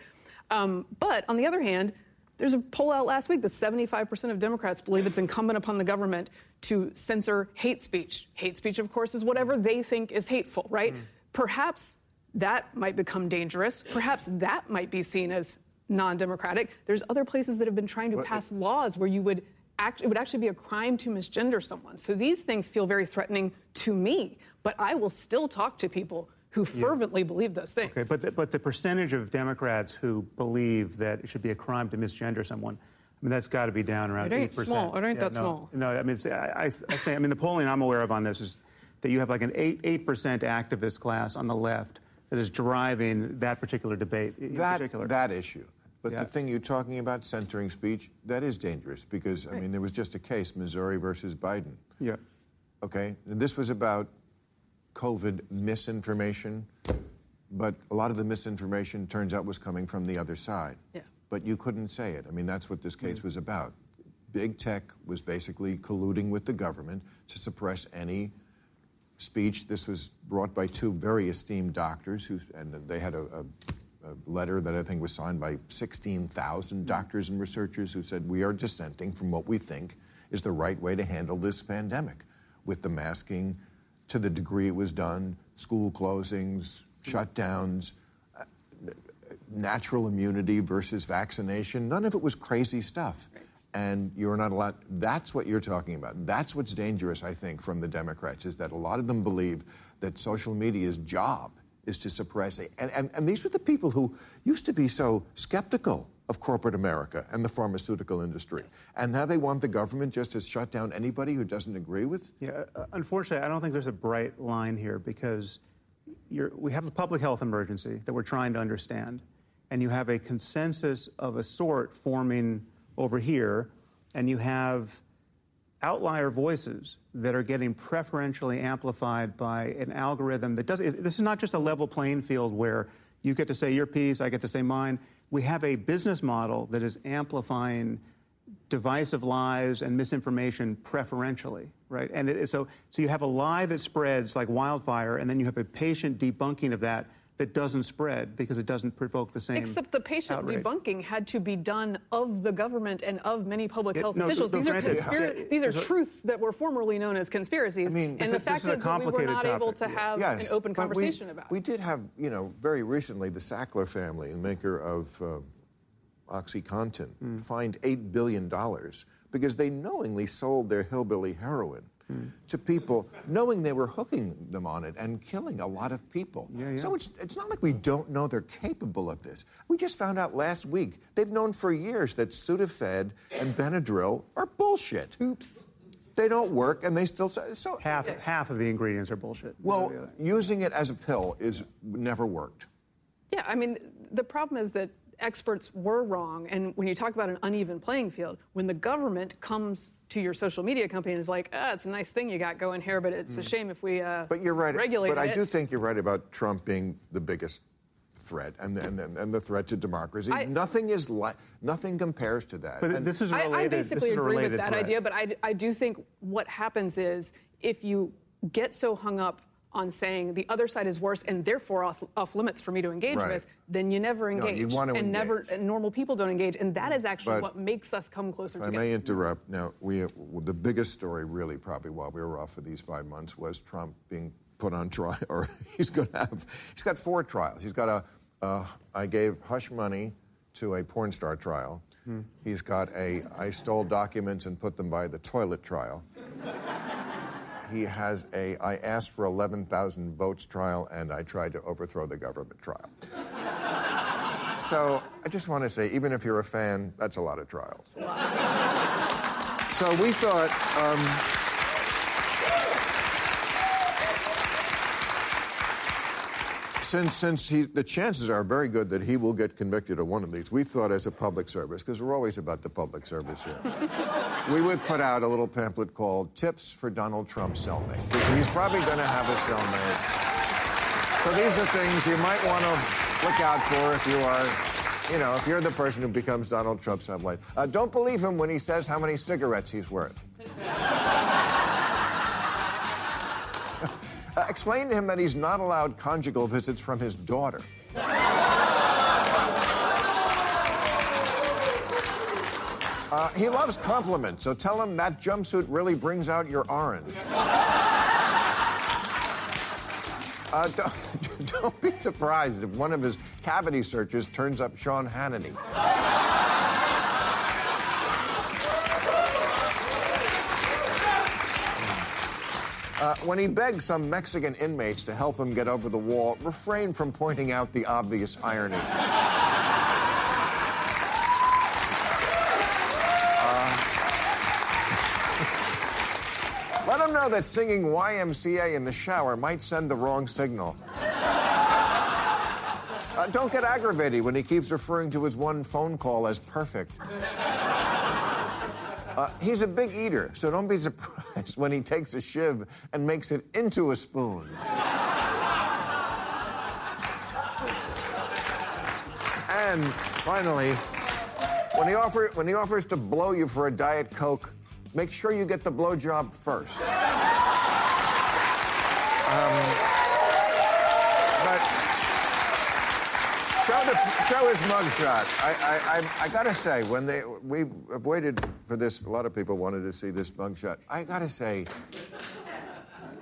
Speaker 3: Um, but on the other hand, there's a poll out last week that 75% of Democrats believe it's incumbent upon the government to censor hate speech. Hate speech, of course, is whatever they think is hateful, right? Perhaps that might become dangerous. Perhaps that might be seen as non-democratic. There's other places that have been trying to pass laws where you would act, it would actually be a crime to misgender someone. So these things feel very threatening to me, but I will still talk to people who fervently believe those things.
Speaker 4: Okay, but the, but the percentage of Democrats who believe that it should be a crime to misgender someone, I mean, that's got to be down around
Speaker 3: It ain't
Speaker 4: 8%.
Speaker 3: small. It ain't that
Speaker 4: no,
Speaker 3: small.
Speaker 4: No, I mean, it's, I, I, I think, I mean, the polling I'm aware of on this is that you have like an 8, 8% activist class on the left that is driving that particular debate in
Speaker 1: that,
Speaker 4: particular.
Speaker 1: that issue. But
Speaker 4: Yeah.
Speaker 1: the thing you're talking about, censoring speech, that is dangerous because, I mean, there was just a case, Missouri versus Biden.
Speaker 4: yeah.
Speaker 1: Okay? And this was about COVID misinformation, but a lot of the misinformation turns out was coming from the other side.
Speaker 3: Yeah.
Speaker 1: But you couldn't say it. I mean, that's what this case mm. was about. big tech was basically colluding with the government to suppress any speech. This was brought by two very esteemed doctors, who, and they had a, a letter that I think was signed by 16,000 doctors and researchers who said, We are dissenting from what we think is the right way to handle this pandemic with the masking to the degree it was done, school closings, shutdowns, uh, natural immunity versus vaccination. None of it was crazy stuff. And you're not allowed. That's what you're talking about. That's what's dangerous, I think, from the Democrats, is that a lot of them believe that social media's job is to suppress. And, and, and these were the people who used to be so skeptical of corporate America and the pharmaceutical industry. And now they want the government just to shut down anybody who doesn't agree with?
Speaker 4: Yeah, uh, unfortunately, I don't think there's a bright line here because we have a public health emergency that we're trying to understand, and you have a consensus of a sort forming over here, and you have outlier voices that are getting preferentially amplified by an algorithm that does. This is not just a level playing field where you get to say your piece, I get to say mine. We have a business model that is amplifying divisive lies and misinformation preferentially, right? And it, so, so you have a lie that spreads like wildfire, and then you have a patient debunking of that that doesn't spread because it doesn't provoke the same.
Speaker 3: Except the patient
Speaker 4: outrage.
Speaker 3: debunking had to be done of the government and of many public health
Speaker 4: no,
Speaker 3: officials.
Speaker 4: no,
Speaker 3: these, are
Speaker 4: granted,
Speaker 3: conspira-
Speaker 4: yeah.
Speaker 3: these are truths that were formerly known as conspiracies.
Speaker 1: I mean,
Speaker 3: and the
Speaker 4: is-
Speaker 3: fact
Speaker 4: is
Speaker 3: is, that we were
Speaker 4: complicated
Speaker 3: not able to
Speaker 4: yeah.
Speaker 3: have
Speaker 1: Yes,
Speaker 3: an open conversation
Speaker 1: we,
Speaker 3: about
Speaker 1: We did have, you know, very recently, the Sackler family, the maker of uh, OxyContin,
Speaker 4: Hmm.
Speaker 1: fined $8 billion because they knowingly sold their hillbilly heroin To people, knowing they were hooking them on it and killing a lot of people.
Speaker 4: Yeah, yeah.
Speaker 1: So it's, it's not like we don't know they're capable of this. We just found out last week. They've known for years that Sudafed and Benadryl are bullshit.
Speaker 3: Oops.
Speaker 1: They don't work, and they still... So,
Speaker 4: half, half of the ingredients are bullshit.
Speaker 1: well, using it as a pill is never worked.
Speaker 3: Yeah, I mean, the problem is that experts were wrong. And when you talk about an uneven playing field, when the government comes to your social media company and is like, ah, it's a nice thing you got going here, but it's a shame if we uh.
Speaker 1: But you're right.
Speaker 3: regulate
Speaker 1: But I
Speaker 3: it.
Speaker 1: do think you're right about Trump being the biggest threat and, and, and, and the threat to democracy.
Speaker 3: I-
Speaker 1: nothing is li- nothing compares to that.
Speaker 4: But
Speaker 1: And-
Speaker 4: this is related.
Speaker 3: I
Speaker 4: this
Speaker 3: basically agree with that
Speaker 4: threat.
Speaker 3: idea, but I, I do think what happens is if you get so hung up on saying the other side is worse and therefore off, off limits for me to engage
Speaker 1: Right.
Speaker 3: with, then you never
Speaker 1: No,
Speaker 3: engage.
Speaker 1: you want to
Speaker 3: and never and normal people don't engage, and that is actually
Speaker 1: But
Speaker 3: what makes us come closer
Speaker 1: If I may interrupt, now we the biggest story, really, probably while we were off for these five months, was Trump being put on trial, or he's going to have. He's got four trials. He's got a. Uh, I gave hush money to a porn star trial. He's got a. I stole documents and put them by the toilet trial. He has a. I asked for 11,000 votes trial, and I tried to overthrow the government trial. So I just want to say, even if you're a fan, that's a lot of trials. So we thought. Um, since since he, the chances are very good that he will get convicted of one of these, we thought as a public service, because we're always about the public service here, we would put out a little pamphlet called "Tips for Donald Trump's Cellmate." He's probably going to have a cellmate. So these are things you might want to look out for if you are, you know, if you're the person who becomes Donald Trump's cellmate. Uh, don't believe him when he says how many cigarettes he's worth. Uh, explain to him that he's not allowed conjugal visits from his daughter. Uh, he loves compliments, so tell him that jumpsuit really brings out your orange. Uh, don't, don't be surprised if one of his cavity searches turns up Sean Hannity. Uh, when he begs some Mexican inmates to help him get over the wall, refrain from pointing out the obvious irony. Uh, let him know that singing YMCA in the shower might send the wrong signal. Uh, don't get aggravated when he keeps referring to his one phone call as perfect. Uh, he's a big eater, so don't be surprised when he takes a shiv and makes it into a spoon. and finally, when he offer when he offers to blow you for a diet coke, make sure you get the blowjob first. Um, but show his mugshot. I, I, I, I gotta say, when they we waited for this, a lot of people wanted to see this mugshot. I gotta say,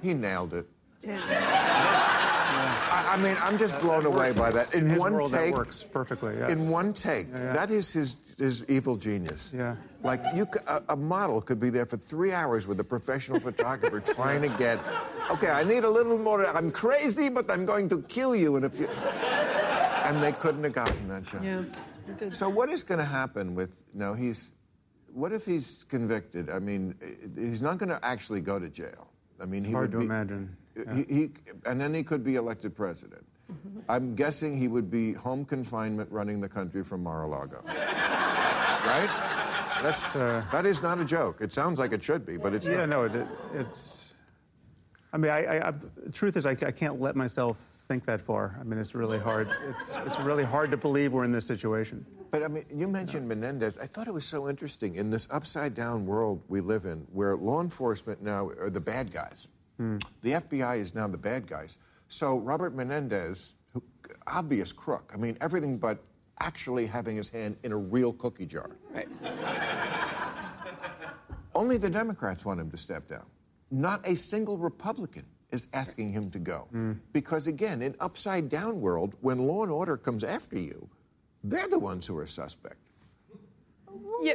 Speaker 1: he nailed it. I, I mean, I'm just blown away by that. In
Speaker 4: his
Speaker 1: one
Speaker 4: world, that
Speaker 1: take,
Speaker 4: works perfectly, yeah.
Speaker 1: In one take,
Speaker 4: yeah.
Speaker 1: that is his his evil genius.
Speaker 4: Yeah.
Speaker 1: Like you, a model could be there for three hours with a professional photographer trying to get. Okay, I need a little more. I'm crazy, but I'm going to kill you in a few. And they couldn't have gotten that shot.
Speaker 3: Yeah.
Speaker 1: So what is going to happen with? No, he's. What if he's convicted? I mean, he's not going to actually go to jail. I mean, he
Speaker 4: hard
Speaker 1: would
Speaker 4: to
Speaker 1: be,
Speaker 4: imagine.
Speaker 1: He, he, and then he could be elected president. I'm guessing he would be home confinement running the country from Mar-a-Lago. right? That's,
Speaker 4: Uh,
Speaker 1: that is not a joke. It sounds like it should be, but it's
Speaker 4: Yeah,
Speaker 1: not.
Speaker 4: no, it, it's. I mean, I, I, I, truth is, I, I can't let myself think that far. I mean, it's really hard. It's, it's really hard to believe we're in this situation.
Speaker 1: But I mean, you mentioned Menendez. I thought it was so interesting in this upside down world we live in, where law enforcement now are the bad guys. Hmm. The FBI is now the bad guys. So Robert Menendez, who, obvious crook. I mean, everything but actually having his hand in a real cookie jar.
Speaker 3: Right.
Speaker 1: Only the Democrats want him to step down. Not a single Republican is asking him to go. Because again, in upside down world, when law and order comes after you, they're the ones who are suspect.
Speaker 3: Yeah.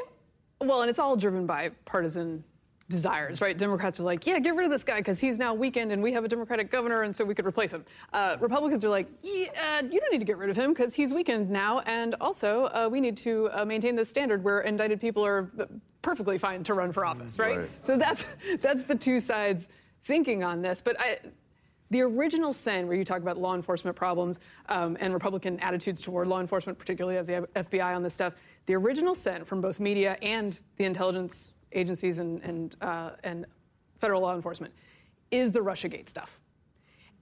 Speaker 3: Well, and it's all driven by partisan desires, right? Democrats are like, yeah, get rid of this guy because he's now weakened and we have a Democratic governor and so we could replace him. Uh, Republicans are like, yeah, uh, you don't need to get rid of him because he's weakened now. And also, uh, we need to uh, maintain this standard where indicted people are perfectly fine to run for office, right?
Speaker 1: Right.
Speaker 3: So that's, that's the two sides thinking on this. But I, the original sin, where you talk about law enforcement problems um, and Republican attitudes toward law enforcement, particularly of the FBI on this stuff, the original sin from both media and the intelligence agencies and, and, uh, and federal law enforcement is the Russiagate stuff.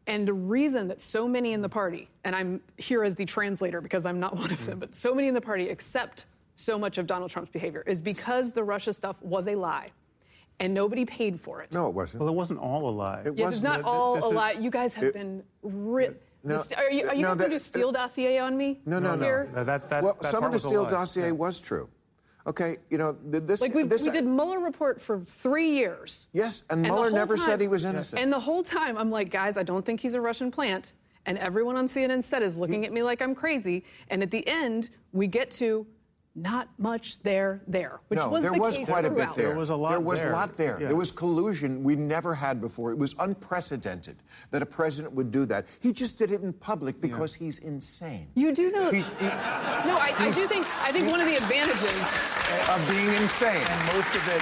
Speaker 3: And the reason that so many in the party, and I'm here as the translator because I'm not one of them, but so many in the party accept so much of Donald Trump's behavior is because the Russia stuff was a lie. And nobody paid for it.
Speaker 1: No, it wasn't.
Speaker 4: Well, it wasn't all a lie.
Speaker 1: It
Speaker 3: Yes, it's
Speaker 1: wasn't.
Speaker 3: not all
Speaker 4: this
Speaker 3: a lie. You guys have
Speaker 1: it-
Speaker 3: been ri-
Speaker 1: No,
Speaker 3: st- are you, are you
Speaker 1: no,
Speaker 3: guys going to
Speaker 1: that-
Speaker 3: do Steele dossier on me?
Speaker 1: No, no, no.
Speaker 3: here?
Speaker 4: That, that, that,
Speaker 1: well,
Speaker 4: that
Speaker 1: some of the
Speaker 4: was
Speaker 1: Steele dossier
Speaker 4: Yeah.
Speaker 1: was true. Okay, you know, this.
Speaker 3: Like we,
Speaker 1: this,
Speaker 3: we did Mueller report for three years.
Speaker 1: Yes, and
Speaker 3: the
Speaker 1: Mueller
Speaker 3: whole
Speaker 1: never said he was innocent.
Speaker 3: And the whole time, I'm like, guys, I don't think he's a Russian plant. And everyone on CNN set is looking at me like I'm crazy. And at the end, we get to not much there there, which
Speaker 1: no,
Speaker 3: was
Speaker 1: there
Speaker 3: the
Speaker 1: was
Speaker 3: case
Speaker 1: quite a bit there.
Speaker 4: There was a lot
Speaker 1: There was
Speaker 4: there.
Speaker 1: a lot there.
Speaker 4: Yeah.
Speaker 1: There was collusion we never had before. It was unprecedented that a president would do that. He just did it in public because he's insane.
Speaker 3: You do know.
Speaker 1: He's, he,
Speaker 3: no, I, I do think I think one of the advantages.
Speaker 1: of being insane.
Speaker 4: And most of it,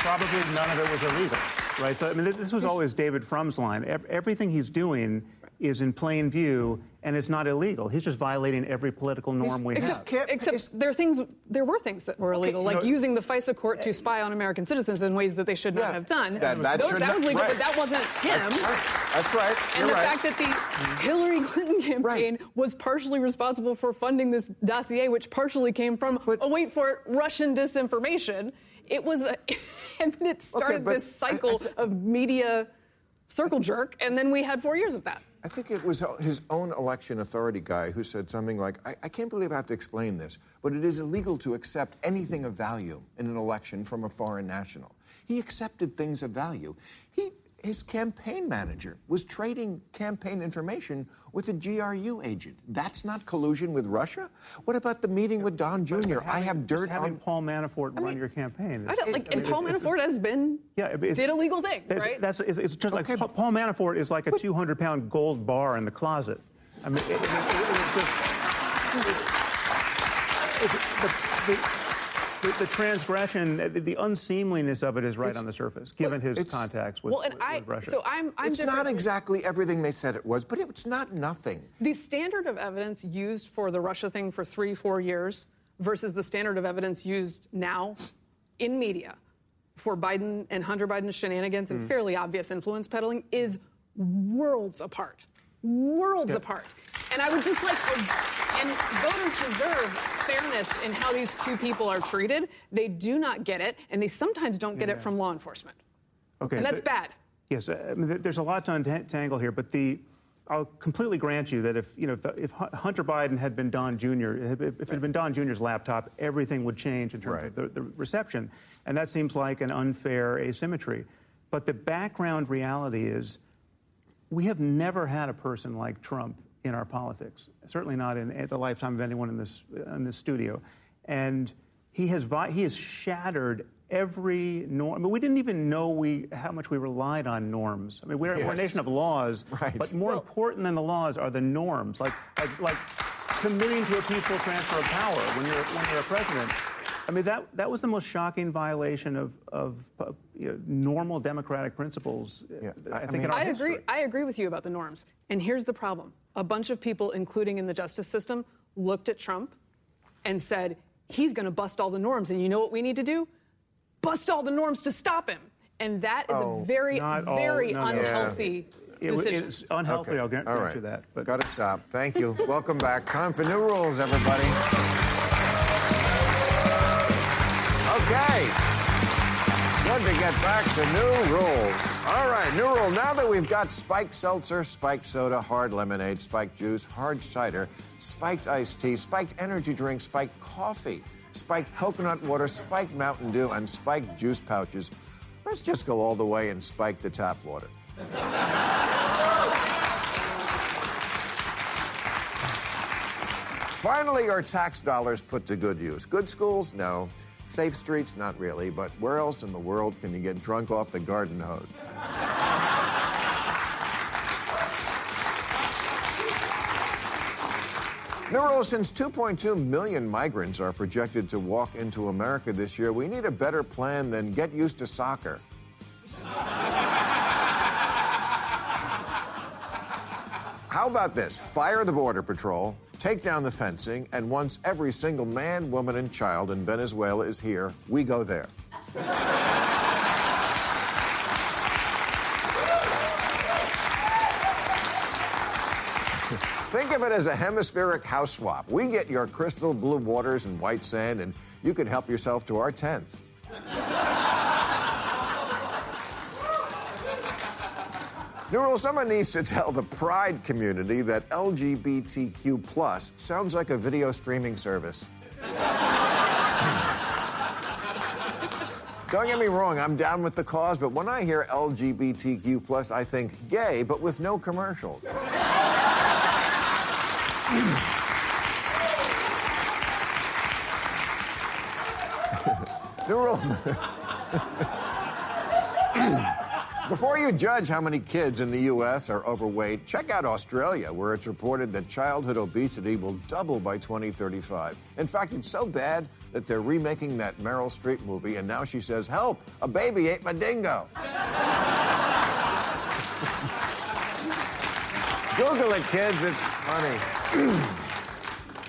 Speaker 4: probably none of it was illegal, right? So I mean, this- this was always David Frum's line. Everything he's doing is in plain view, and it's not illegal. He's just violating every political norm we
Speaker 1: he's-
Speaker 4: have.
Speaker 3: Except,
Speaker 1: Can't-
Speaker 3: except
Speaker 1: it's-
Speaker 3: there are things, there were things that were illegal,
Speaker 1: you
Speaker 3: like
Speaker 1: know-
Speaker 3: using the FISA court to uh, spy on American citizens in ways that they should not have done.
Speaker 1: that- that
Speaker 3: Those- that was legal,
Speaker 1: right.
Speaker 3: but that wasn't him.
Speaker 1: That's right.
Speaker 3: And
Speaker 1: You're
Speaker 3: the
Speaker 1: right.
Speaker 3: fact that the Hillary Clinton campaign was partially responsible for funding this dossier, which partially came from,
Speaker 1: But-
Speaker 3: oh, wait for it, Russian disinformation. It was, a, and then it started
Speaker 1: but
Speaker 3: this
Speaker 1: I- I
Speaker 3: cycle of media circle jerk, and then we had four years of that.
Speaker 1: I think it was his own election authority guy who said something like, I, I can't believe I have to explain this, but it is illegal to accept anything of value in an election from a foreign national. He accepted things of value. He, his campaign manager was trading campaign information with a GRU agent. That's not collusion with Russia? What about the meeting with Don Jr.? I have dirt
Speaker 4: Just having
Speaker 1: on.
Speaker 4: Paul Manafort run
Speaker 1: mean-
Speaker 4: your campaign.
Speaker 3: I don't, like, and
Speaker 4: it's-
Speaker 3: Paul
Speaker 4: it's-
Speaker 3: Manafort has been,
Speaker 4: Yeah, it's-
Speaker 3: did illegal things,
Speaker 4: That's,
Speaker 3: right?
Speaker 4: that's it's, it's just
Speaker 1: Okay,
Speaker 4: like Pa- Paul Manafort is like a 200 pound gold bar in the closet. I mean, it, it, it, it's just. it- the, the, the, the transgression, the, the unseemliness of it is right
Speaker 1: It's-
Speaker 4: on the surface, given his contacts with,
Speaker 3: well, and
Speaker 4: with,
Speaker 3: I,
Speaker 4: with Russia.
Speaker 3: so I'm, I'm
Speaker 1: It's
Speaker 3: different.
Speaker 1: not exactly everything they said it was, but it's not nothing.
Speaker 3: The standard of evidence used for the Russia thing for three, four years versus the standard of evidence used now in media for Biden and Hunter Biden's shenanigans and hmm. fairly obvious influence peddling is worlds apart. Worlds apart. And I would just like, and voters deserve fairness in how these two people are treated. They do not get it, and they sometimes don't get it from law enforcement.
Speaker 4: Okay,
Speaker 3: And
Speaker 4: so-
Speaker 3: that's bad.
Speaker 4: Yes, uh, I mean, there's a lot to untangle here, but the I'll completely grant you that if you know if, the, if Hunter Biden had been Don Jr., if if it had been Don Jr.'s laptop, everything would change in terms
Speaker 1: Right.
Speaker 4: of the, the reception, and that seems like an unfair asymmetry. But the background reality is, we have never had a person like Trump in our politics. Certainly not in, the lifetime of anyone in this in this studio, and he has vi- he has shattered every norm. I mean, we didn't even know we how much we relied on norms. I mean, we're, we're a nation of laws,
Speaker 1: Right.
Speaker 4: but more important than the laws are the norms, like like like committing to a peaceful transfer of power when you're when you're a president. I mean, that that was the most shocking violation of of uh, you know, normal democratic principles. uh,
Speaker 1: Yeah,
Speaker 4: I,
Speaker 1: I- I
Speaker 4: think
Speaker 1: mean-
Speaker 4: in our
Speaker 3: I
Speaker 4: history.
Speaker 3: agree. I agree with you about the norms. And here's the problem: a bunch of people, including in the justice system, looked at Trump and said he's going to bust all the norms. And you know what we need to do? Bust all the norms to stop him. And that is
Speaker 1: Oh,
Speaker 3: a very,
Speaker 4: not all-
Speaker 3: very
Speaker 4: no, no.
Speaker 3: unhealthy
Speaker 4: It
Speaker 3: decision.
Speaker 4: it's unhealthy.
Speaker 1: Okay.
Speaker 4: I'll grant,
Speaker 1: All
Speaker 4: grant
Speaker 1: right.
Speaker 4: you that. But
Speaker 1: Got to stop. Thank you. Welcome back. Time for new rules, everybody. Okay. Good to get back to new rules. All right, new rule. Now that we've got spiked seltzer, spiked soda, hard lemonade, spiked juice, hard cider, spiked iced tea, spiked energy drink, spiked coffee, spiked coconut water, spiked Mountain Dew, and spiked juice pouches, let's just go all the way and spike the tap water. Finally, our tax dollars put to good use. Good schools? No. Safe streets? Not really. But where else in the world can you get drunk off the garden hose? Neuro, since 2.2 million migrants are projected to walk into America this year, we need a better plan than get used to soccer. How about this? Fire the Border Patrol, take down the fencing, and once every single man, woman, and child in Venezuela is here, we go there. Think of it as a hemispheric house swap. We get your crystal blue waters and white sand, and you can help yourself to our tents. Neural, someone needs to tell the Pride community that LGBTQ plus sounds like a video streaming service. Don't get me wrong, I'm down with the cause, but when I hear LGBTQ plus, I think gay, but with no commercials. Neural. Before you judge how many kids in the U.S. are overweight, check out Australia, where it's reported that childhood obesity will double by 2035. In fact, it's so bad that they're remaking that Meryl Streep movie, and now she says, Help, a baby ate my dingo. Google it, kids, it's funny.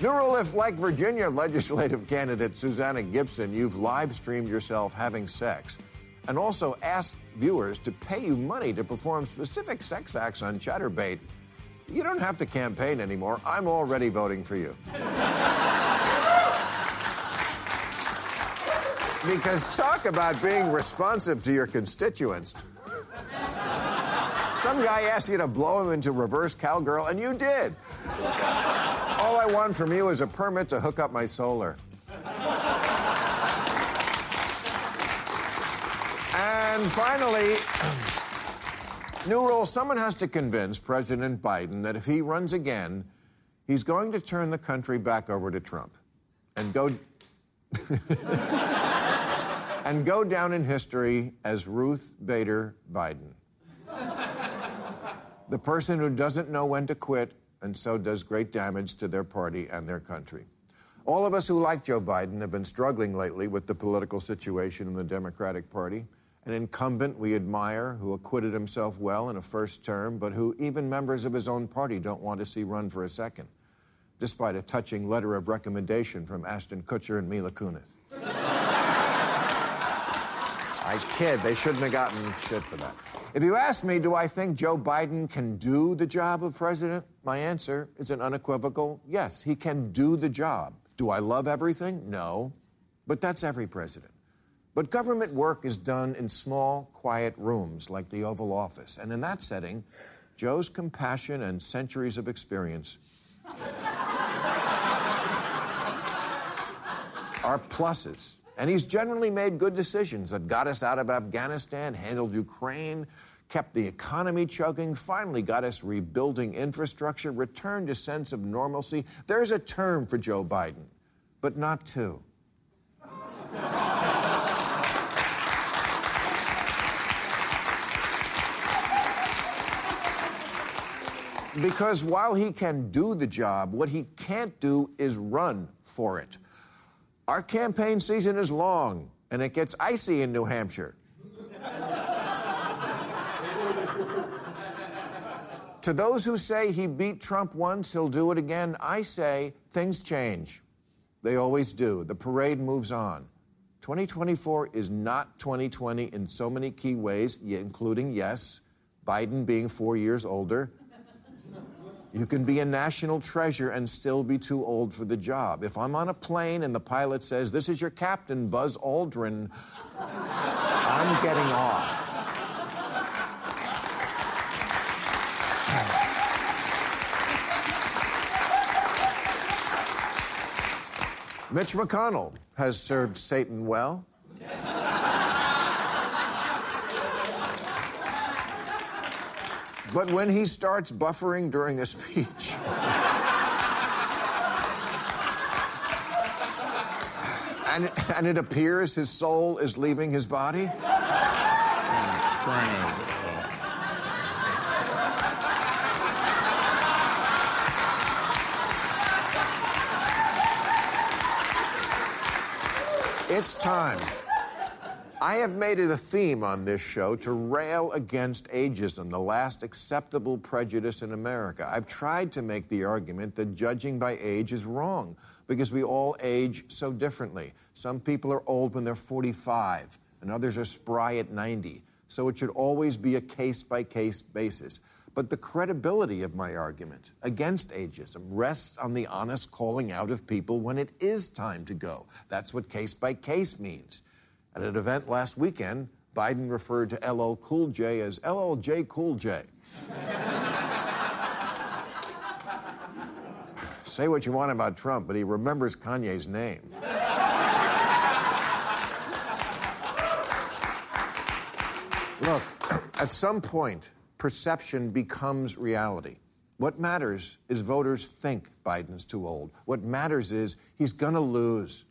Speaker 1: Rule like Virginia legislative candidate Susanna Gibson, you've live streamed yourself having sex and also asked viewers to pay you money to perform specific sex acts on Chaturbate, you don't have to campaign anymore. I'm already voting for you. because talk about being responsive to your constituents. Some guy asked you to blow him into reverse cowgirl, and you did. All I want from you is a permit to hook up my solar. And finally, new rule someone has to convince President Biden that if he runs again, he's going to turn the country back over to Trump and go and go down in history as Ruth Bader Biden. The person who doesn't know when to quit and so does great damage to their party and their country. All of us who like Joe Biden have been struggling lately with the political situation in the Democratic Party. An incumbent we admire who acquitted himself well in a first term, but who even members of his own party don't want to see run for a second, despite a touching letter of recommendation from Ashton Kutcher and Mila Kunis. I kid, they shouldn't have gotten shit for that. If you ask me, do I think Joe Biden can do the job of president? My answer is an unequivocal yes, he can do the job. Do I love everything? No. But that's every president. But government work is done in small, quiet rooms like the Oval Office. And in that setting, Joe's compassion and centuries of experience are pluses. And he's generally made good decisions that got us out of Afghanistan, handled Ukraine, kept the economy chugging, finally got us rebuilding infrastructure, returned a sense of normalcy. There's a term for Joe Biden, but not two. Because while he can do the job, what he can't do is run for it. Our campaign season is long, and it gets icy in New Hampshire. to those who say he beat Trump once, he'll do it again, I say things change. They always do. The parade moves on. 2024 is not 2020 in so many key ways, including, yes, Biden being four years older. You can be a national treasure and still be too old for the job. If I'm on a plane and the pilot says, This is your captain, Buzz Aldrin, I'm getting off. Mitch McConnell has served Satan well. But when he starts buffering during a speech, and, and it appears his soul is leaving his body, it's time. I have made it a theme on this show to rail against ageism, the last acceptable prejudice in America. I've tried to make the argument that judging by age is wrong because we all age so differently. Some people are old when they're 45, and others are spry at 90. So it should always be a case by case basis. But the credibility of my argument against ageism rests on the honest calling out of people when it is time to go. That's what case by case means. At an event last weekend, Biden referred to LL Cool J as LLJ Cool J. Say what you want about Trump, but he remembers Kanye's name. Look, at some point, perception becomes reality. What matters is voters think Biden's too old. What matters is he's going to lose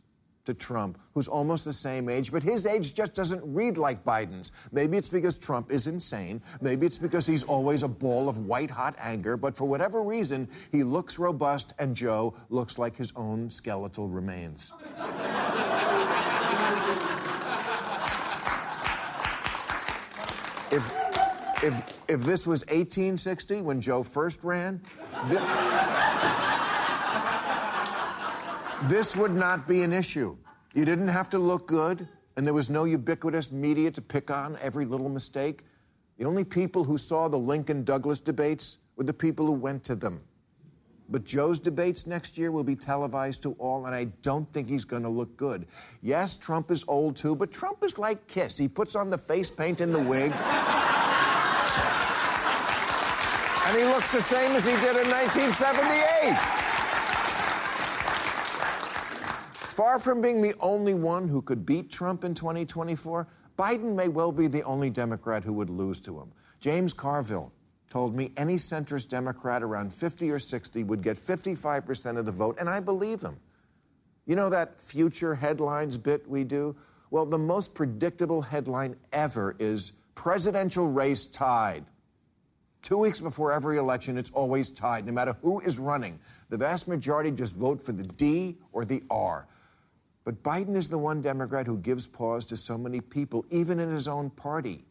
Speaker 1: to Trump, who's almost the same age, but his age just doesn't read like Biden's. Maybe it's because Trump is insane. Maybe it's because he's always a ball of white hot anger, but for whatever reason, he looks robust and Joe looks like his own skeletal remains. if, if, if this was 1860 when Joe first ran, th- this would not be an issue. You didn't have to look good, and there was no ubiquitous media to pick on every little mistake. The only people who saw the Lincoln Douglas debates were the people who went to them. But Joe's debates next year will be televised to all, and I don't think he's going to look good. Yes, Trump is old too, but Trump is like Kiss. He puts on the face paint and the wig. and he looks the same as he did in 1978. Far from being the only one who could beat Trump in 2024, Biden may well be the only Democrat who would lose to him. James Carville told me any centrist Democrat around 50 or 60 would get 55% of the vote, and I believe him. You know that future headlines bit we do? Well, the most predictable headline ever is presidential race tied. Two weeks before every election, it's always tied, no matter who is running. The vast majority just vote for the D or the R. But Biden is the one Democrat who gives pause to so many people, even in his own party.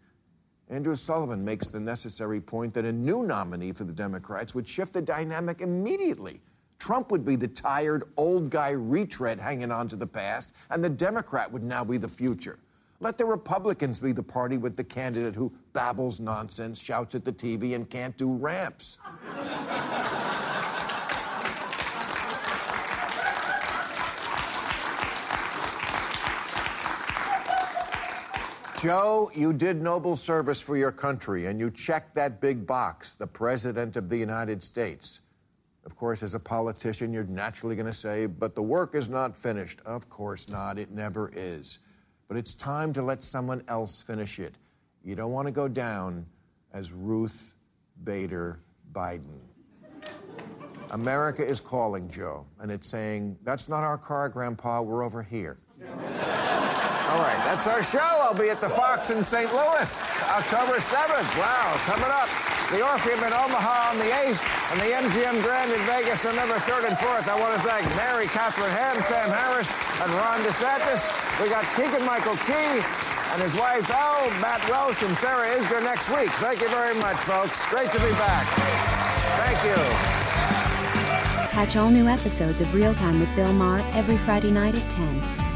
Speaker 1: Andrew Sullivan makes the necessary point that a new nominee for the Democrats would shift the dynamic immediately. Trump would be the tired old guy retread hanging on to the past, and the Democrat would now be the future. Let the Republicans be the party with the candidate who babbles nonsense, shouts at the TV, and can't do ramps. Joe, you did noble service for your country and you checked that big box, the President of the United States. Of course, as a politician, you're naturally going to say, but the work is not finished. Of course not, it never is. But it's time to let someone else finish it. You don't want to go down as Ruth Bader Biden. America is calling, Joe, and it's saying, That's not our car, Grandpa, we're over here. All right, that's our show. I'll be at the Fox in St. Louis, October 7th. Wow, coming up. The Orpheum in Omaha on the 8th, and the MGM Grand in Vegas on November 3rd and 4th. I want to thank Mary Katharine Ham, Sam Harris, and Ron DeSantis. We got Keegan Michael Key and his wife, Al, Matt Welch, and Sarah Isgur next week. Thank you very much, folks. Great to be back. Thank you.
Speaker 5: Catch all new episodes of Real Time with Bill Maher every Friday night at 10,